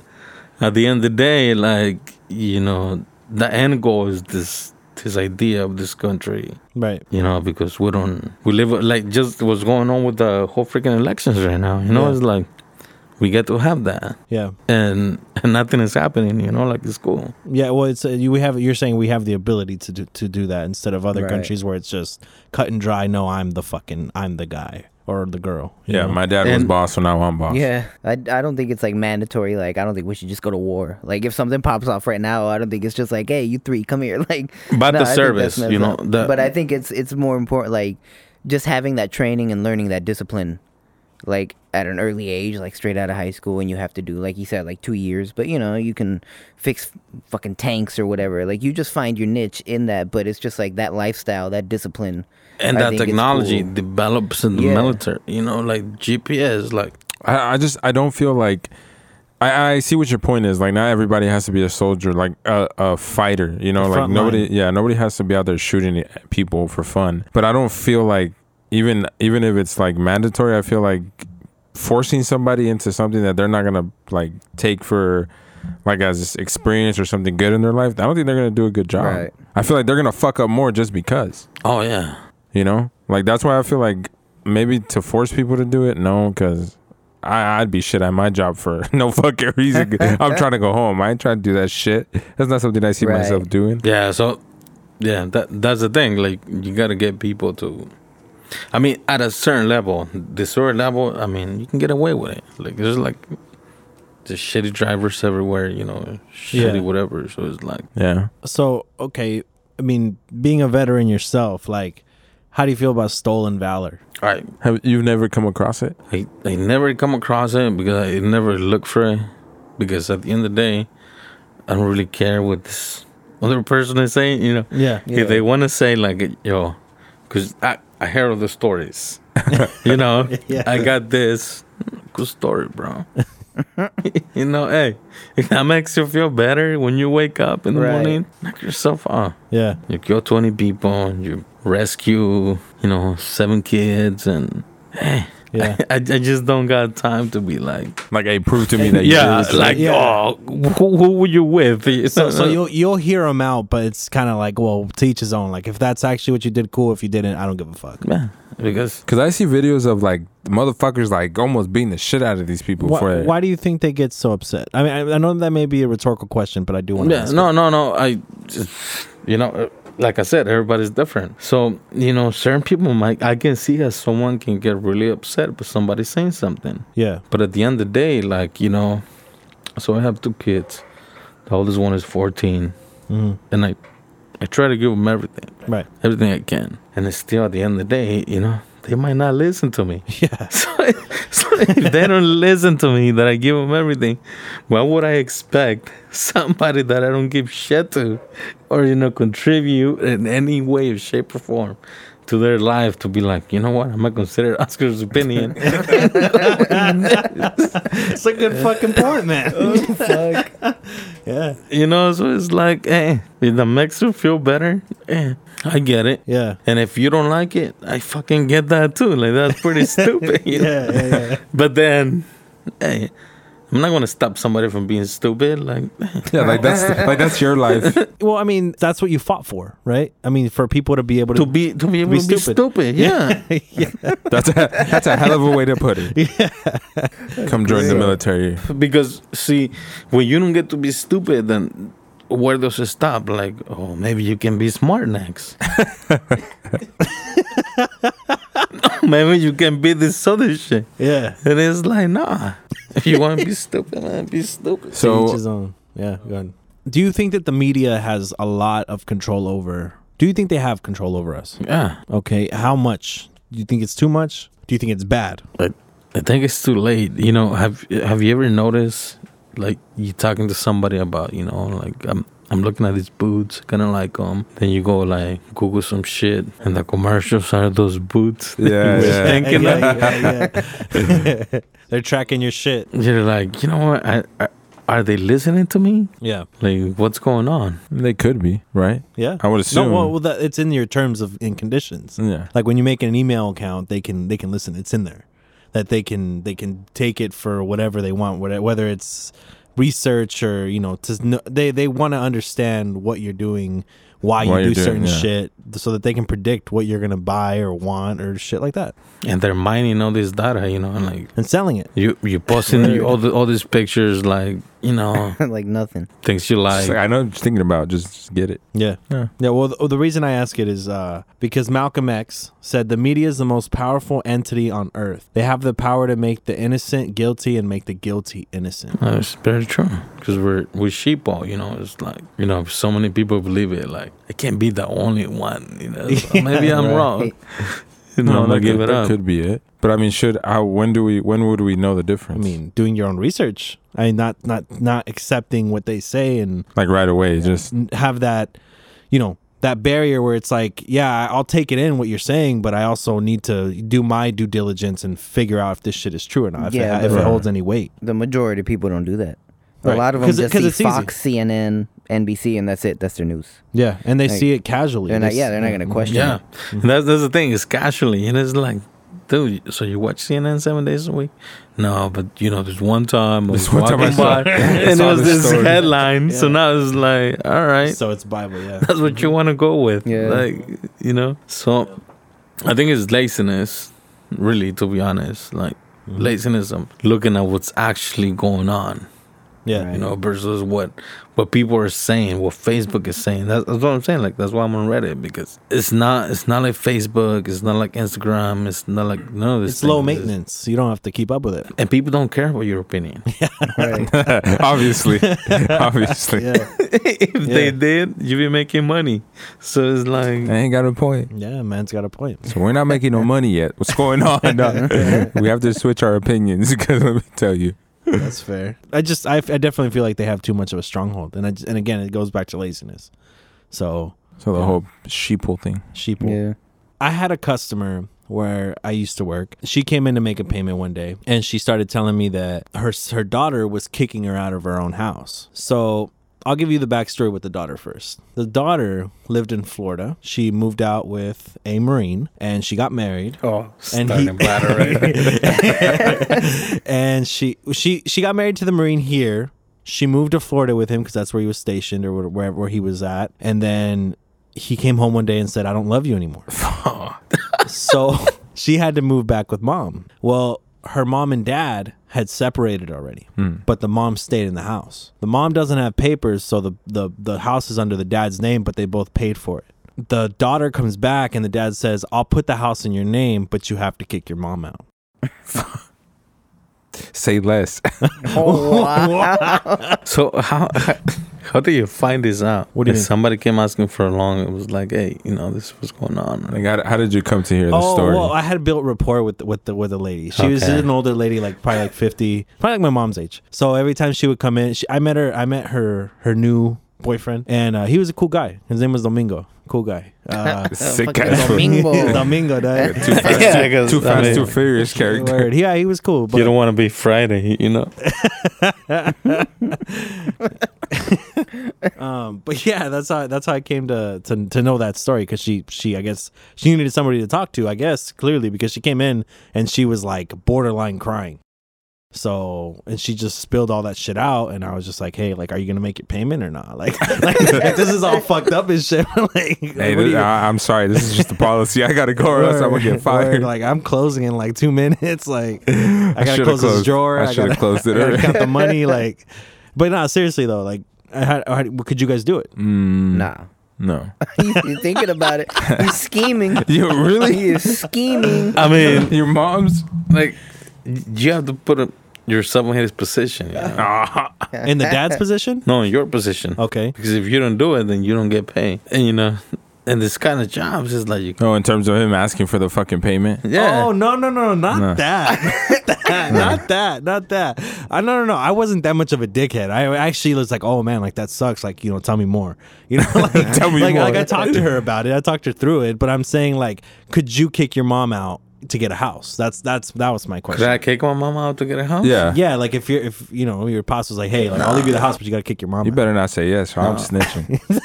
at the end of the day, like you know, the end goal is this this idea of this country. right. You know, because we don't we live like just what's going on with the whole freaking elections right now. You know, Yeah. it's like we get to have that, Yeah. and and nothing is happening. You know, like it's cool. Yeah, well, it's uh, you. We have. You're saying we have the ability to do to do that instead of other Right. countries where it's just cut and dry. No, I'm the fucking. I'm the guy or the girl. Yeah, know? my dad was boss, so now I'm boss. Yeah, I, I don't think it's like mandatory. Like I don't think we should just go to war. Like if something pops off right now, I don't think it's just like, hey, you three, come here. Like, But no, the I service, you know, the- but I think it's it's more important, like just having that training and learning that discipline, like at an early age, like straight out of high school, and you have to do, like you said, like two years. But you know, you can fix fucking tanks or whatever. Like you just find your niche in that. But it's just like that lifestyle, that discipline. And I that technology cool. develops in the Yeah. military. You know, like GPS, like I, I just I don't feel like I, I see what your point is. Like not everybody has to be a soldier, like a, a fighter. You know, like nobody. line. Yeah, nobody has to be out there shooting people for fun. But I don't feel like even even if it's like mandatory, I feel like forcing somebody into something that they're not gonna like take for like as experience or something good in their life, I don't think they're gonna do a good job. Right. I feel like they're gonna fuck up more just because. Oh yeah. You know, like that's why I feel like maybe to force people to do it, no, because I'd be shit at my job for no fucking reason. I'm trying to go home. I ain't trying to do that shit. That's not something I see Right. myself doing. Yeah, so yeah, that that's the thing. Like you gotta get people to I mean, at a certain level, the certain level, I mean, you can get away with it. Like there's like just shitty drivers everywhere, you know, shitty Yeah. whatever. So it's like Yeah. So okay, I mean, being a veteran yourself, like, how do you feel about stolen valor? I Have you've never come across it? I, I never come across it because I never look for it. Because at the end of the day, I don't really care what this other person is saying, you know. Yeah, Yeah. If they want to say like, yo, because I I hear of the stories, you know. Yeah. I got this good story, bro. you know, hey, that makes you feel better when you wake up in the Right. morning, knock yourself off. yeah, You kill twenty people, you rescue, you know, seven kids, and hey, yeah. I, I just don't got time to be like, Like, hey, prove to me that yeah, really- like, Yeah. oh, who, who were you with? So, so you'll you'll hear them out, but it's kind of like, well, teach his own. Like, if that's actually what you did, cool. If you didn't, I don't give a fuck. yeah, because Cause I see videos of like motherfuckers like almost beating the shit out of these people Why, for why do you think they get so upset? I mean, I, I know that may be a rhetorical question, but I do want to. yeah, no, it. no, no. I, just, you know, uh, like I said, everybody's different. So you know, certain people might. I can see how someone can get really upset with somebody saying something. Yeah, But at the end of the day, like you know, so I have two kids. The oldest one is fourteen, hmm and I, I try to give them everything, right. everything I can. And it's still at the end of the day, you know, they might not listen to me. Yeah, So, so if they don't listen to me, that I give them everything, why would I expect somebody that I don't give shit to, or you know, contribute in any way, or shape, or form to their life to be like, you know what, I'm gonna consider Oscar's opinion. it's a good fucking point, man. Fuck. yeah, you know, so it's like, eh, if that makes you feel better, eh, I get it. yeah, And if you don't like it, I fucking get that too. Like that's pretty stupid. Yeah, yeah, yeah. But then, hey, I'm not gonna stop somebody from being stupid. Like, Yeah, like that's like that's your life. Well, I mean, that's what you fought for, right? I mean, for people to be able to. to be to be able be to be stupid. stupid. Yeah. yeah, That's a that's a hell of a way to put it. Yeah. Come join the military. because see, when you don't get to be stupid, then where does it stop? Like, oh, maybe you can be smart next. maybe you can be this other shit. yeah. And it's like, nah. If you want to be stupid, man, be stupid. So his own. Yeah, go ahead. Do you think that the media has a lot of control over? Do you think they have control over us? Yeah. Okay, how much? Do you think it's too much? Do you think it's bad? I, I think it's too late. You know, have have you ever noticed, like, you talking to somebody about, you know, like, I'm I'm looking at these boots, kind of like um. Then you go like Google some shit, and the commercials are those boots. Yeah, yeah. thinking yeah, of. yeah, yeah. They're tracking your shit. You're like, you know what? I, I, are they listening to me? Yeah, Like, what's going on? they could be right. yeah. I would assume. No, well, well that, it's in your terms of in conditions. yeah. Like when you make an email account, they can they can listen. It's in there that they can they can take it for whatever they want, whether whether it's research or you know to kn- they they want to understand what you're doing, why you do you're doing, certain yeah. shit, so that they can predict what you're gonna buy or want or shit like that And they're mining all this data, you know, and like and selling it. you you posting all the, all these pictures, like you know, like nothing. things you Just like. like, I know. Just thinking about just, just get it. Yeah. Yeah. Yeah. Well, the, the reason I ask it is uh, because Malcolm X said the media is the most powerful entity on earth. They have the power to make the innocent guilty and make the guilty innocent. That's very true. Because we're we're sheeple, you know. It's like you know, so many people believe it. Like I can't be the only one, you know. So maybe I'm Right. wrong. You know, I'm that give could, it that up. could be it. But I mean, should how when do we when would we know the difference? I mean, doing your own research. I mean, not not not accepting what they say and like right away, just have that, you know, that barrier where it's like, yeah, I'll take it in what you're saying, but I also need to do my due diligence and figure out if this shit is true or not, if, Yeah, it, if it holds any weight. The majority of people don't do that. A lot of them 'Cause it- just 'cause see it's easy. Fox, CNN, NBC, and that's it. That's their news. Yeah, and they Like, see it casually. They're not. Yeah, they're not gonna question. Yeah, it. And that's that's the thing. It's casually, and it's like, dude, so you watch CNN seven days a week? No, but you know, there's one time I was This one time walking by, and it was this this story. headline. So now it's like, all right, So it's Bible, yeah. that's what you want to go with. Yeah. Like, you know. So I think it's laziness, really, to be honest. Like Mm-hmm. laziness of looking at what's actually going on. Yeah. You know, versus what what people are saying, what Facebook is saying. That's, that's what I'm saying. Like that's why I'm on Reddit because it's not it's not like Facebook, it's not like Instagram, it's not like none of this. It's low things. maintenance. You don't have to keep up with it. and people don't care about your opinion. Right. obviously, obviously. Yeah. if they did, you'd be making money. So it's like I ain't got a point. Yeah, man's got a point. So we're not making no money yet. What's going on? No. we have to switch our opinions because let me tell you. That's fair. I just, I, I definitely feel like they have too much of a stronghold, and I, just- and again, it goes back to laziness. So So the Yeah. whole sheeple thing. sheeple. Yeah. I had a customer where I used to work. She came in to make a payment one day, and she started telling me that her her daughter was kicking her out of her own house. So I'll give you the backstory with the daughter first. The daughter lived in Florida. She moved out with a Marine, and she got married. oh, And starting he- bad already. and she she she got married to the Marine here. She moved to Florida with him because that's where he was stationed or where- wherever where he was at. And then he came home one day and said, "I don't love you anymore." so she had to move back with mom. Well, her mom and dad had separated already, hmm. but the mom stayed in the house. The mom doesn't have papers, so the, the the house is under the dad's name, but they both paid for it. The daughter comes back and the dad says, "I'll put the house in your name, but you have to kick your mom out." Say less. Oh wow. so how how do you find this out? What do you If somebody came asking for a loan, it was like, hey, you know, this is what's going on. like, how, how did you come to hear the oh story? well, I had built rapport with with the with the lady. She was Okay. an older lady, like probably like fifty, probably like my mom's age. So every time she would come in, she, I met her. I met her her new boyfriend, and uh, he was a cool guy. His name was Domingo. Cool guy. Uh, Sick fucking ass. Domingo. Domingo, dog. Too fast, Yeah, too, because, too, I fast, mean- too furious character. Word. Yeah, he was cool. But you don't want to be Friday, you know. um, but yeah, that's how that's how I came to to, to know that story because she she I guess she needed somebody to talk to. I guess clearly because she came in and she was like borderline crying. So and she just spilled all that shit out, and I was just like, "Hey, like, are you gonna make your payment or not? Like, like, this is all fucked up and shit. like, Hey, what this, you- I, I'm sorry. This is just the policy. I gotta go, or else I'm gonna get fired. word. Like, I'm closing in like two minutes. Like, I gotta should've close this drawer. I should've closed it I gotta count the money. Like, but no, seriously though, like, how, how, could you guys do it? Mm, Nah. No. He's thinking about it. He's scheming. You really? He is scheming. I mean, Your mom's? like, you have to put a, yourself in his position. You know? Ah, In the dad's position? No, in your position. Okay. Because if you don't do it, then you don't get paid. And you know, and this kind of jobs is like you. oh, in terms of him asking for the fucking payment? Yeah. Oh no no no not No. that not that not that not that I no no no I wasn't that much of a dickhead I actually was like oh man like that sucks like you know tell me more you know like Tell me like, more. like I talked to her about it I talked her through it but I'm saying like could you kick your mom out to get a house that's that's that was my Could question I kick my mom out to get a house? Yeah. yeah like if you're if you know your boss was like hey like I'll leave you the house but you gotta kick your mom You out. better not say yes, or I'm snitching.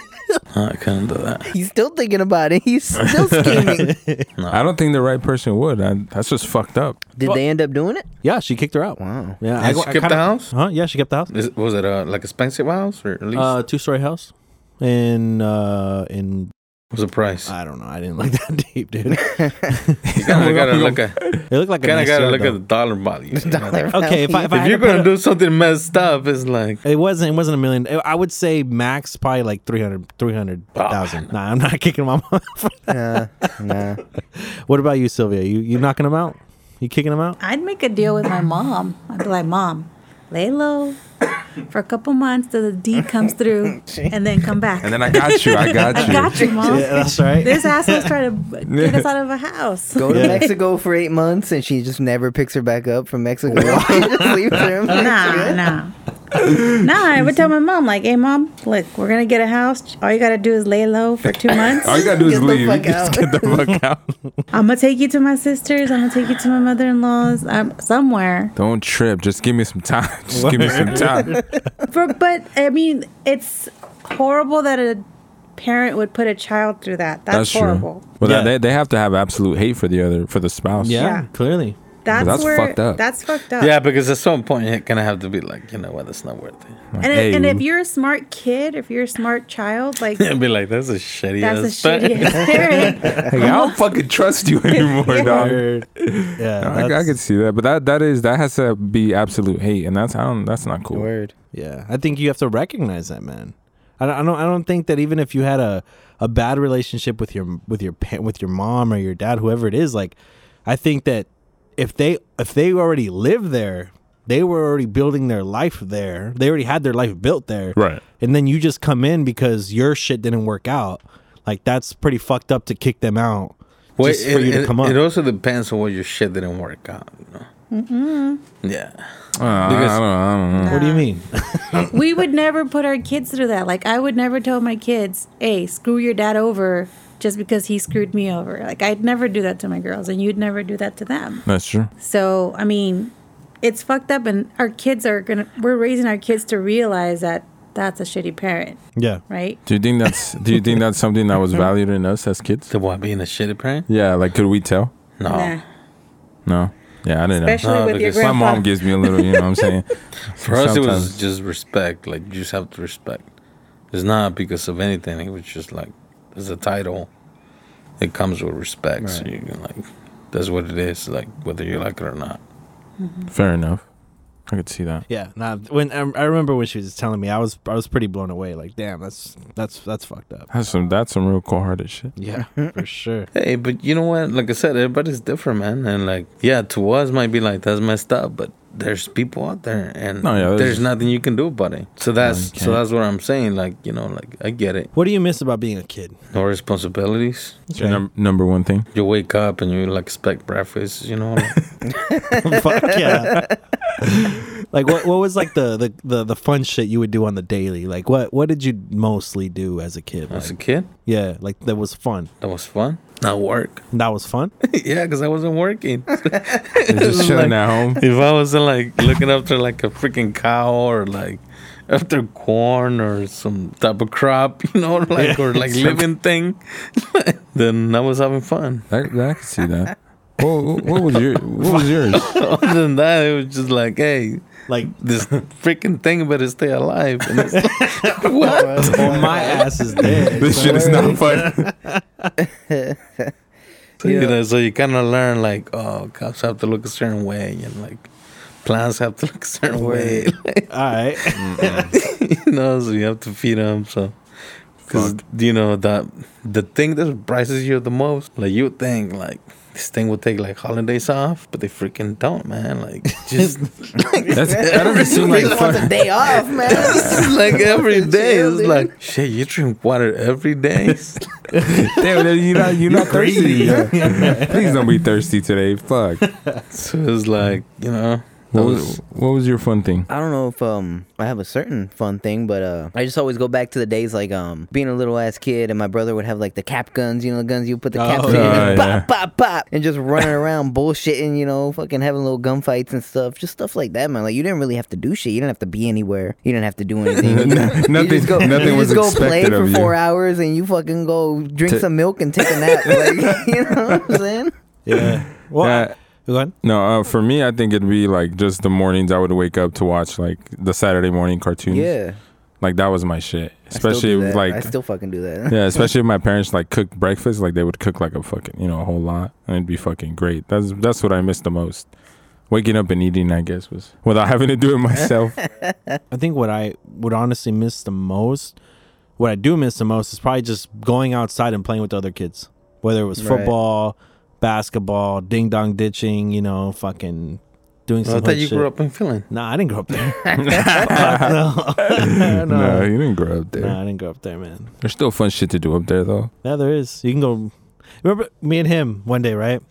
I couldn't do that. He's still thinking about it. He's still scheming. I don't think the right person would. I, that's just fucked up. Did they end up doing it? yeah she kicked her out Wow. yeah And she kept the house? huh yeah she kept the house Is, was it a like expensive house or at least uh two story house in uh in was the price? I don't know. I didn't look that deep, dude. you kind of gotta look at It looked like a kind of gotta look though. at the dollar value. you know? Dollar Okay, if I, if, If had you're to gonna a- do something messed up, it's like it wasn't it wasn't a million. I would say max probably like 300 300,000. Nah, I'm not kicking my mom. Nah, nah. what about you, Sylvia? You you knocking them out? You kicking them out? I'd make a deal with my mom. I'd be like, Mom, lay low for a couple months till the deed comes through and then come back. And then I got you. I got you. I got you, Mom. Yeah, that's right. This asshole's trying to get us out of a house. Go to Yeah. Mexico for eight months and she just never picks her back up from Mexico. just leaves her Nah, nah. Nah, I would tell my mom, like, hey, mom, look, we're going to get a house. All you got to do is lay low for two months. All you gotta do is leave. fuck Just get the fuck out. I'm going to take you to my sisters. I'm going to take you to my mother in law's, um, somewhere. Don't trip. Just give me some time. Just give me some time. For, but, I mean, it's horrible that a parent would put a child through that. That's, That's horrible. true. Well, Yeah. they they have to have absolute hate for the other for the spouse. Yeah, Yeah. clearly. That's, that's where fucked up. that's fucked up. Yeah, because at some point you're gonna have to be like, you know what, that's not worth it. Like, And, hey, and if you're a smart kid, if you're a smart child, like And be like, that's a shitty that's a ass thing. shitty ass parent. hey, I don't fucking trust you anymore, dog. Yeah, I, I could see that, but that that is that has to be absolute hate, and that's I don't that's not cool. Word. Yeah, I think you have to recognize that, man. I don't, I don't, I don't think that even if you had a, a bad relationship with your with your pa- with your mom or your dad, whoever it is, like, I think that if they if they already live there, they were already building their life there. They already had their life built there, Right. And then you just come in because your shit didn't work out. Like that's pretty fucked up to kick them out Well, just for it, you to it- come up. it also depends on what your shit didn't work out. You know? Yeah. Uh, I, don't, I don't know. what do you mean? we would never put our kids through that. Like I would never tell my kids, "Hey, screw your dad over." Just because he screwed me over. Like, I'd never do that to my girls, and you'd never do that to them. That's true. So, I mean, it's fucked up, and our kids are gonna, we're raising our kids to realize that that's a shitty parent, yeah, right? Do you think that's Do you think that's something that was valued in us as kids? The what being a shitty parent? Yeah, like could we tell? No. Nah. No. Yeah, I didn't Especially know. No, with your because My mom gives me a little, you know what I'm saying? For us, it was just respect. Like you just have to respect. It's not because of anything. It was just like it's a title. It comes with respect. So you can like that's what it is. Like whether you like it or not. Mm-hmm. Fair enough. I could see that. yeah. Nah, when I, I remember when she was telling me, I was I was pretty blown away. Like, damn, that's that's that's fucked up. That's some that's some real cold hearted shit. Yeah, for sure. Hey, but you know what? Like I said, everybody's different, man. And like, yeah, to us might be like that's messed up, but there's people out there, and No, yeah, there's- there's, nothing you can do about it. So that's you so that's what I'm saying. Like you know, like I get it. What do you miss about being a kid? No responsibilities. Your num- number one thing. You wake up and you like expect breakfast. You know, like, Fuck yeah. like what what was like the, the the the fun shit you would do on the daily? Like what what did you mostly do as a kid? as a kid, yeah, like that was fun. that was fun. Not work. That was fun. yeah, because I wasn't working. Just chilling at home. if I wasn't like looking after like a freaking cow or like after corn or some type of crop, you know, like or like living thing, then I was having fun. I, I could see that. What, what was your What was yours? Other than that, it was just like, hey, Like this freaking thing better stay alive. And it's like, what? oh my ass is dead. This shit is not fun. So, you know, so you kind of learn like, oh, cops have to look a certain way, and like plants have to look a certain way, All right. you know. So you have to feed them. So, because you know that the thing that surprises you the most, like you think like this thing will take like holidays off, but they freaking don't, man. Like just That's, that doesn't seem like Everybody wants a day off, man. like every day, Chill, it's dude. like shit. You drink water every day. Damn, you're not you're not thirsty. Please don't be thirsty today. Fuck. so it's like you know. What was, what was your fun thing? I don't know if um I have a certain fun thing, but uh I just always go back to the days like um being a little ass kid and my brother would have like the cap guns, you know, the guns you put the caps Oh, in, yeah. and Yeah. pop, pop, pop, and just running around bullshitting, you know, fucking having little gunfights and stuff, just stuff like that, man. Like you didn't really have to do shit. You didn't have to be anywhere. You didn't have to do anything. You, Nothing- you just go, nothing you was just go play for of you. four hours and you fucking go drink To- some milk and take a nap. Like, you know what I'm saying? Yeah. Well, Yeah. Go on. No, uh, for me, I think it'd be like just the mornings I would wake up to watch like the Saturday morning cartoons. Yeah. like that was my shit. I still Especially do if that. like I still fucking do that. yeah, especially if my parents like cooked breakfast, like they would cook like a fucking you know a whole lot, and it'd be fucking great. That's that's what I miss the most. Waking up and eating, I guess, was without having to do it myself. I think what I would honestly miss the most, what I do miss the most, is probably just going outside and playing with the other kids. Whether it was Right. Football, basketball, ding dong ditching, you know, fucking doing I some. I thought you shit. grew up in Finland. Nah, I didn't grow up there. no. no. no, you didn't grow up there. Nah, I didn't grow up there, man. There's still fun shit to do up there though. Yeah, there is. You can go. Remember me and him one day, right?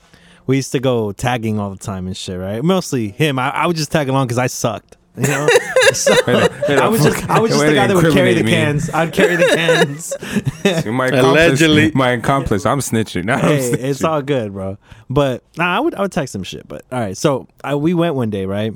We used to go tagging all the time and shit, right? Mostly him. I, I would just tag along because I sucked. You know, so I was just I was just the guy that would carry the me. cans. I'd carry the cans. My Allegedly. accomplice, my accomplice. I'm snitching. Now I'm hey, snitching. it's all good, bro. But nah, I would I would text some shit. But all right, so I, we went one day, right?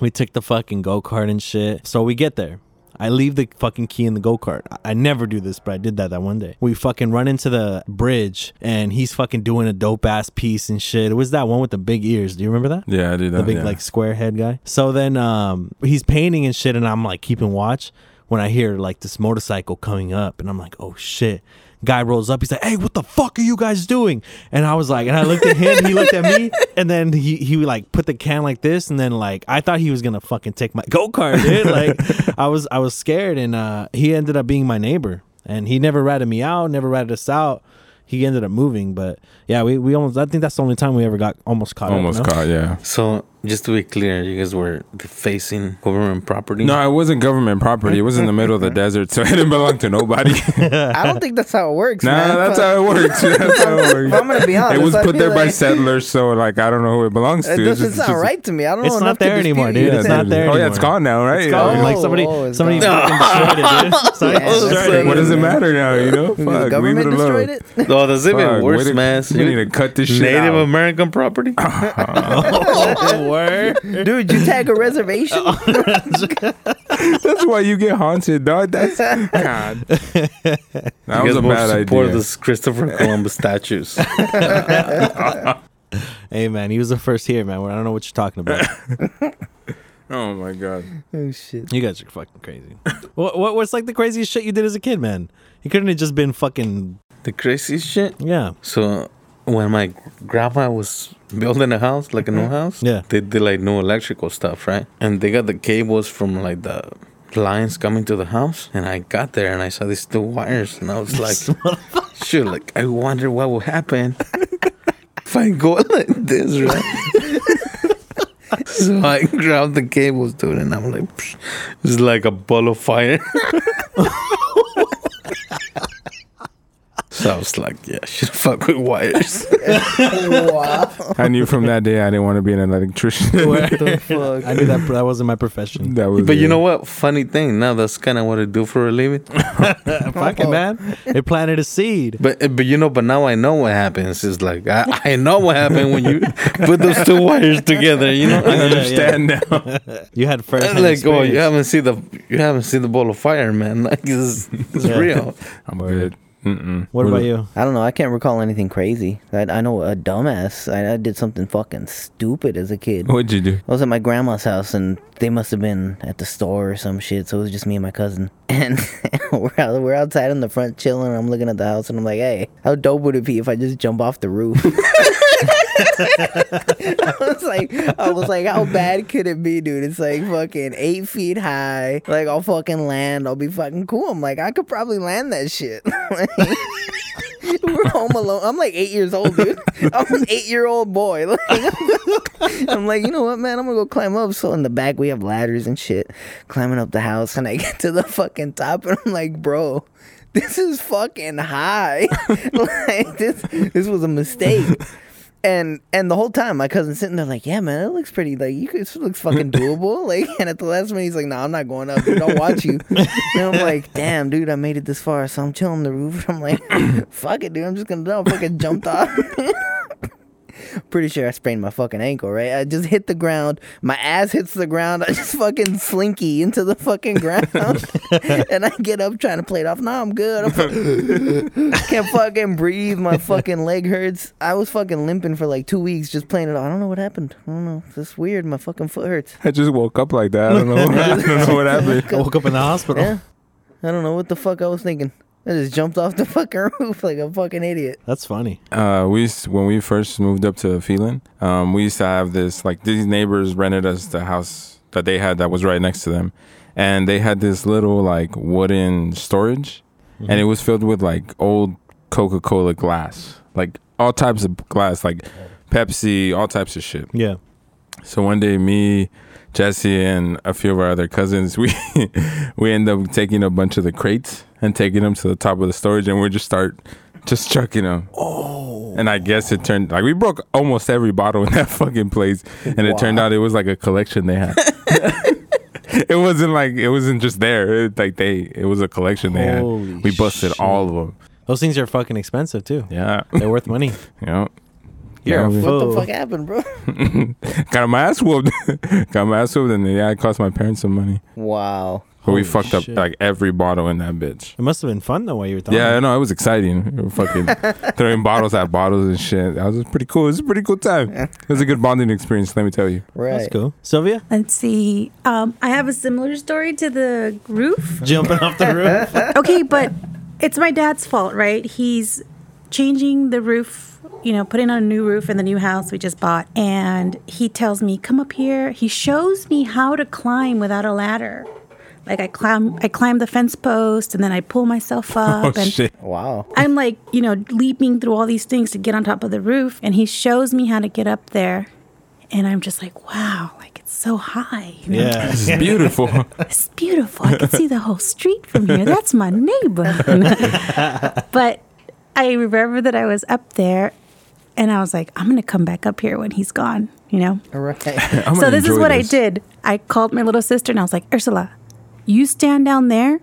We took the fucking go kart and shit. So we get there. I leave the fucking key in the go kart. I, I never do this, but I did that that one day. We fucking run into the bridge, and he's fucking doing a dope ass piece and shit. It was that one with the big ears. Do you remember that? Yeah, I did that. the big yeah. like square head guy. So then um he's painting and shit, and I'm like keeping watch when I hear like this motorcycle coming up, and I'm like, oh shit. Guy rolls up. He's like, "Hey, what the fuck are you guys doing?" And I was like, and I looked at him. he looked at me, and then he he like put the can like this, and then like I thought he was gonna fucking take my go kart, dude. Like I was I was scared, and uh he ended up being my neighbor, and he never ratted me out, never ratted us out. He ended up moving, but yeah, we, we almost. I think that's the only time we ever got almost caught. almost up, no? caught. Yeah. So just to be clear, you guys were defacing government property. No, it wasn't government property. It was in the middle of the desert, so it didn't belong to nobody. I don't think that's how it works. nah, man. that's how it works. That's how it works. I'm gonna be honest. It was put feel there by settlers, so like I don't know who it belongs to. It doesn't just- sound just- right to me. I don't It's know not enough to there anymore, dude. it. It's not there Oh yeah, it's anymore. gone now, right? It's gone. Yeah. like somebody, oh, it's somebody gone. fucking destroyed it, dude. Somebody Yeah, destroyed that's it. like- What does it matter now? You know, The Fuck, leave government it destroyed it. No, that's even worse, man. We need to cut this shit Native out. American property. Oh, word. Dude, you tag a reservation? That's why you get haunted, dog. That's God. That you was guys a both bad support idea. this Christopher Columbus statues. Hey man, he was the first here, man. I don't know what you're talking about. Oh my god. oh shit. you guys are fucking crazy. what, what what's like the craziest shit you did as a kid, man? You couldn't have just been fucking the craziest shit. yeah. So when my grandma was building a house, like a new mm. house, Yeah. they did like new electrical stuff, right? And they got the cables from like the lines coming to the house. And I got there and I saw these two wires, and I was like, "Shit!" Like I wonder what will happen if I go like this, right? so I grabbed the cables, dude, and I'm like, it's like a ball of fire. So I was like, yeah, I should fuck with wires. wow. I knew from that day I didn't want to be an electrician. What the fuck? I knew that that wasn't my profession. that was But you know what? Funny thing, now that's kind of what I do for a living. Fucking man, they planted a seed. But eh, but you know, but now I know what happens. It's like I, I know what happened when you put those two wires together. You know, I understand now. You had first like oh, you haven't seen the you haven't seen the ball of fire, man. Like it's, it's Yeah. real. I'm good. Mm-mm. What about you? I don't know. I can't recall anything crazy. I, I know a dumbass. I, I did something fucking stupid as a kid. What'd you do? I was at my grandma's house and they must have been at the store or some shit. So it was just me and my cousin. And we're out, we're outside in the front chilling. I'm looking at the house and I'm like, hey, how dope would it be if I just jump off the roof? I was like, I was like, how bad could it be, dude? It's like fucking eight feet high. Like I'll fucking land. I'll be fucking cool. I'm like, I could probably land that shit. We're home alone. I'm like eight years old, dude. I'm an eight year old boy. I'm like, you know what, man? I'm gonna go climb up. So in the back we have ladders and shit, climbing up the house, and I get to the fucking top, and I'm like, bro, this is fucking high. like this, this was a mistake. And and the whole time my cousin's sitting there like, yeah, man, it looks pretty. Like you could, this looks fucking doable. Like, and at the last minute he's like, no, nah, I'm not going up. Dude, I'll watch you. and I'm like, damn, dude, I made it this far. So I'm chilling the roof. I'm like, fuck it, dude. I'm just gonna. I fucking jumped off. Pretty sure I sprained my fucking ankle, right? I just hit the ground. My ass hits the ground. I just fucking slinky into the fucking ground. and I get up trying to play it off. No, I'm good. I'm fu- I can't fucking breathe. My fucking leg hurts. I was fucking limping for like two weeks just playing it off. I don't know what happened. I don't know. It's just weird. My fucking foot hurts. I just woke up like that. I don't know. I don't know what happened. I woke up in the hospital. Yeah. I don't know what the fuck I was thinking. I just jumped off the fucking roof like a fucking idiot. That's funny. Uh, we used, when we first moved up to Phelan, um, we used to have this like these neighbors rented us the house that they had that was right next to them, and they had this little like wooden storage, and it was filled with like old Coca Cola glass, like all types of glass, like Pepsi, all types of shit. Yeah. So one day, me, Jesse, and a few of our other cousins, we we end up taking a bunch of the crates and taking them to the top of the storage, and we just start just chucking them. Oh! And I guess it turned like we broke almost every bottle in that fucking place, and it turned out it was like a collection they had. it wasn't like it wasn't just there. It, like they, it was a collection they Holy had. We busted shit. all of them. Those things are fucking expensive too. Yeah, They're worth money. yeah. You're Yeah, What the fuck happened, bro? Got my ass whooped. Got my ass whooped, and yeah, it cost my parents some money. Wow. But we Holy fucked up shit. like every bottle in that bitch. It must have been fun though while you were talking. Yeah, I know it was exciting. We were fucking throwing bottles at bottles and shit. That was pretty cool. It was a pretty cool time. It was a good bonding experience. Let me tell you. Right. That's cool. Sylvia, Let's see. Um, I have a similar story to the roof. jumping off the roof. okay, but it's my dad's fault, right? He's changing the roof, you know, putting on a new roof in the new house we just bought. And he tells me, come up here. He shows me how to climb without a ladder. Like I climb, I climb the fence post, and then I pull myself oh, up, Oh and shit! Wow. I'm like, you know, leaping through all these things to get on top of the roof. And he shows me how to get up there, and I'm just like, wow, like it's so high. You know? Yeah. This is beautiful. It's beautiful. I can see the whole street from here. That's my neighbor. but I remember that I was up there and I was like, I'm going to come back up here when he's gone, you know? Right. So this is what this. I did. I called my little sister and I was like, Ursula, you stand down there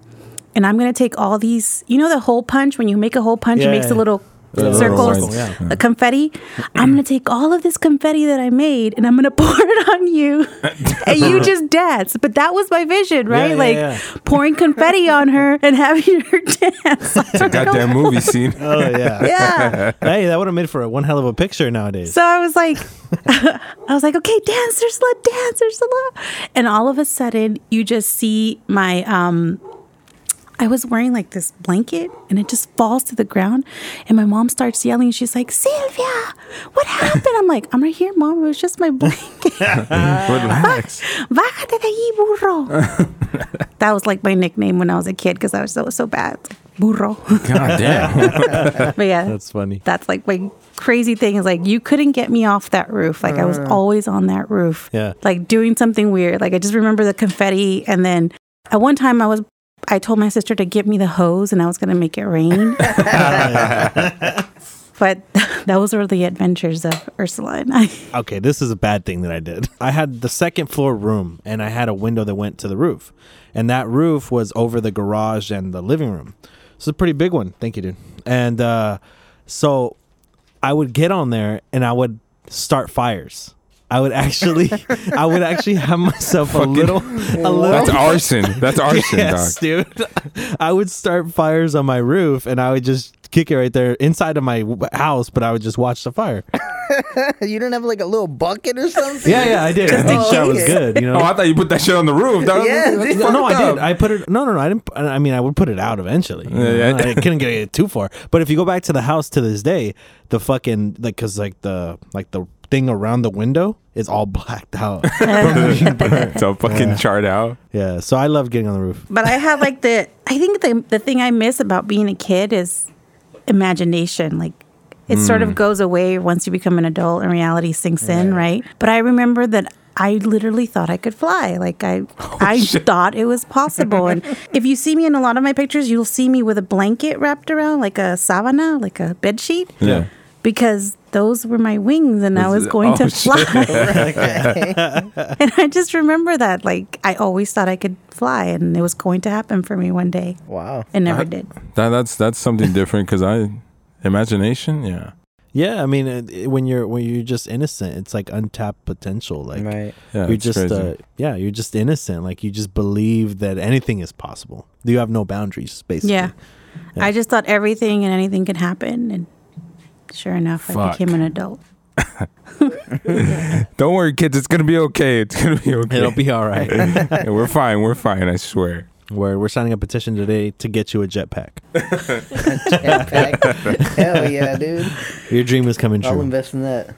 and I'm going to take all these, you know, the hole punch, when you make a hole punch, it makes a little The circles, circle, yeah. the confetti. I'm going to take all of this confetti that I made and I'm going to pour it on you and you just dance. But that was my vision, right? yeah, like yeah. pouring confetti on her and having her dance. It's a goddamn movie scene. Oh yeah. yeah. hey, that would have made for a one hell of a picture nowadays. So I was like, I was like, okay, dance, Ursula, dance, Ursula. And all of a sudden, you just see my, um, I was wearing like this blanket and it just falls to the ground. And my mom starts yelling. She's like, Sylvia, what happened? I'm like, I'm right here, mom. It was just my blanket. Relax. Bájate de ahí, burro. that was like my nickname when I was a kid because I was so, so bad. Burro. God damn. but yeah, That's funny. that's like my crazy thing is like you couldn't get me off that roof. Like I was uh. always on that roof. Yeah. Like doing something weird. Like I just remember the confetti and then at one time I was I told my sister to give me the hose and I was gonna make it rain. but those were the adventures of Ursula and I. Okay, this is a bad thing that I did. I had the second floor room and I had a window that went to the roof. And that roof was over the garage and the living room. So it's a pretty big one. Thank you, dude. And uh, so I would get on there and I would start fires. I would actually, I would actually have myself a little, a little. That's arson. That's arson, yes, dog. dude. I would start fires on my roof and I would just kick it right there inside of my house, but I would just watch the fire. you didn't have like a little bucket or something? Yeah, yeah, I did. I think that was good. You know. Oh, I thought you put that shit on the roof. That Yeah, that's dude. No, no, I did. I put it. No, no, no. I didn't. I mean, I would put it out eventually. you Yeah, know? yeah. I couldn't get it too far. But if you go back to the house to this day, the fucking like, cause like the like the thing around the window is all blacked out. it's all fucking charred out. yeah. So I love getting on the roof. But I had like the I think the the thing I miss about being a kid is imagination. Like it sort of mm. goes away once you become an adult and reality sinks in, right? But I remember that I literally thought I could fly. Like I oh, I thought it was possible. and if you see me in a lot of my pictures, you'll see me with a blanket wrapped around like a savana, like a bed sheet. Yeah. Because those were my wings and I was going oh, to shit. fly. and I just remember that. Like I always thought I could fly and it was going to happen for me one day. Wow. It never did. That that's that's something different because I imagination. Yeah. Yeah, I mean, it, it- when you're when you're just innocent, it's like untapped potential. Like right. Yeah. you're just uh, yeah, you're just innocent. Like you just believe that anything is possible. You have no boundaries, basically. Yeah. Yeah. I just thought everything and anything could happen. And sure enough, I became an adult. Don't worry, kids. It's gonna be okay. It's gonna be okay. It'll be all right. Yeah, we're fine. We're fine. I swear. we're we're signing a petition today to get you a jetpack. Jetpack. Hell yeah, dude. Your dream is coming true. I'll invest in that.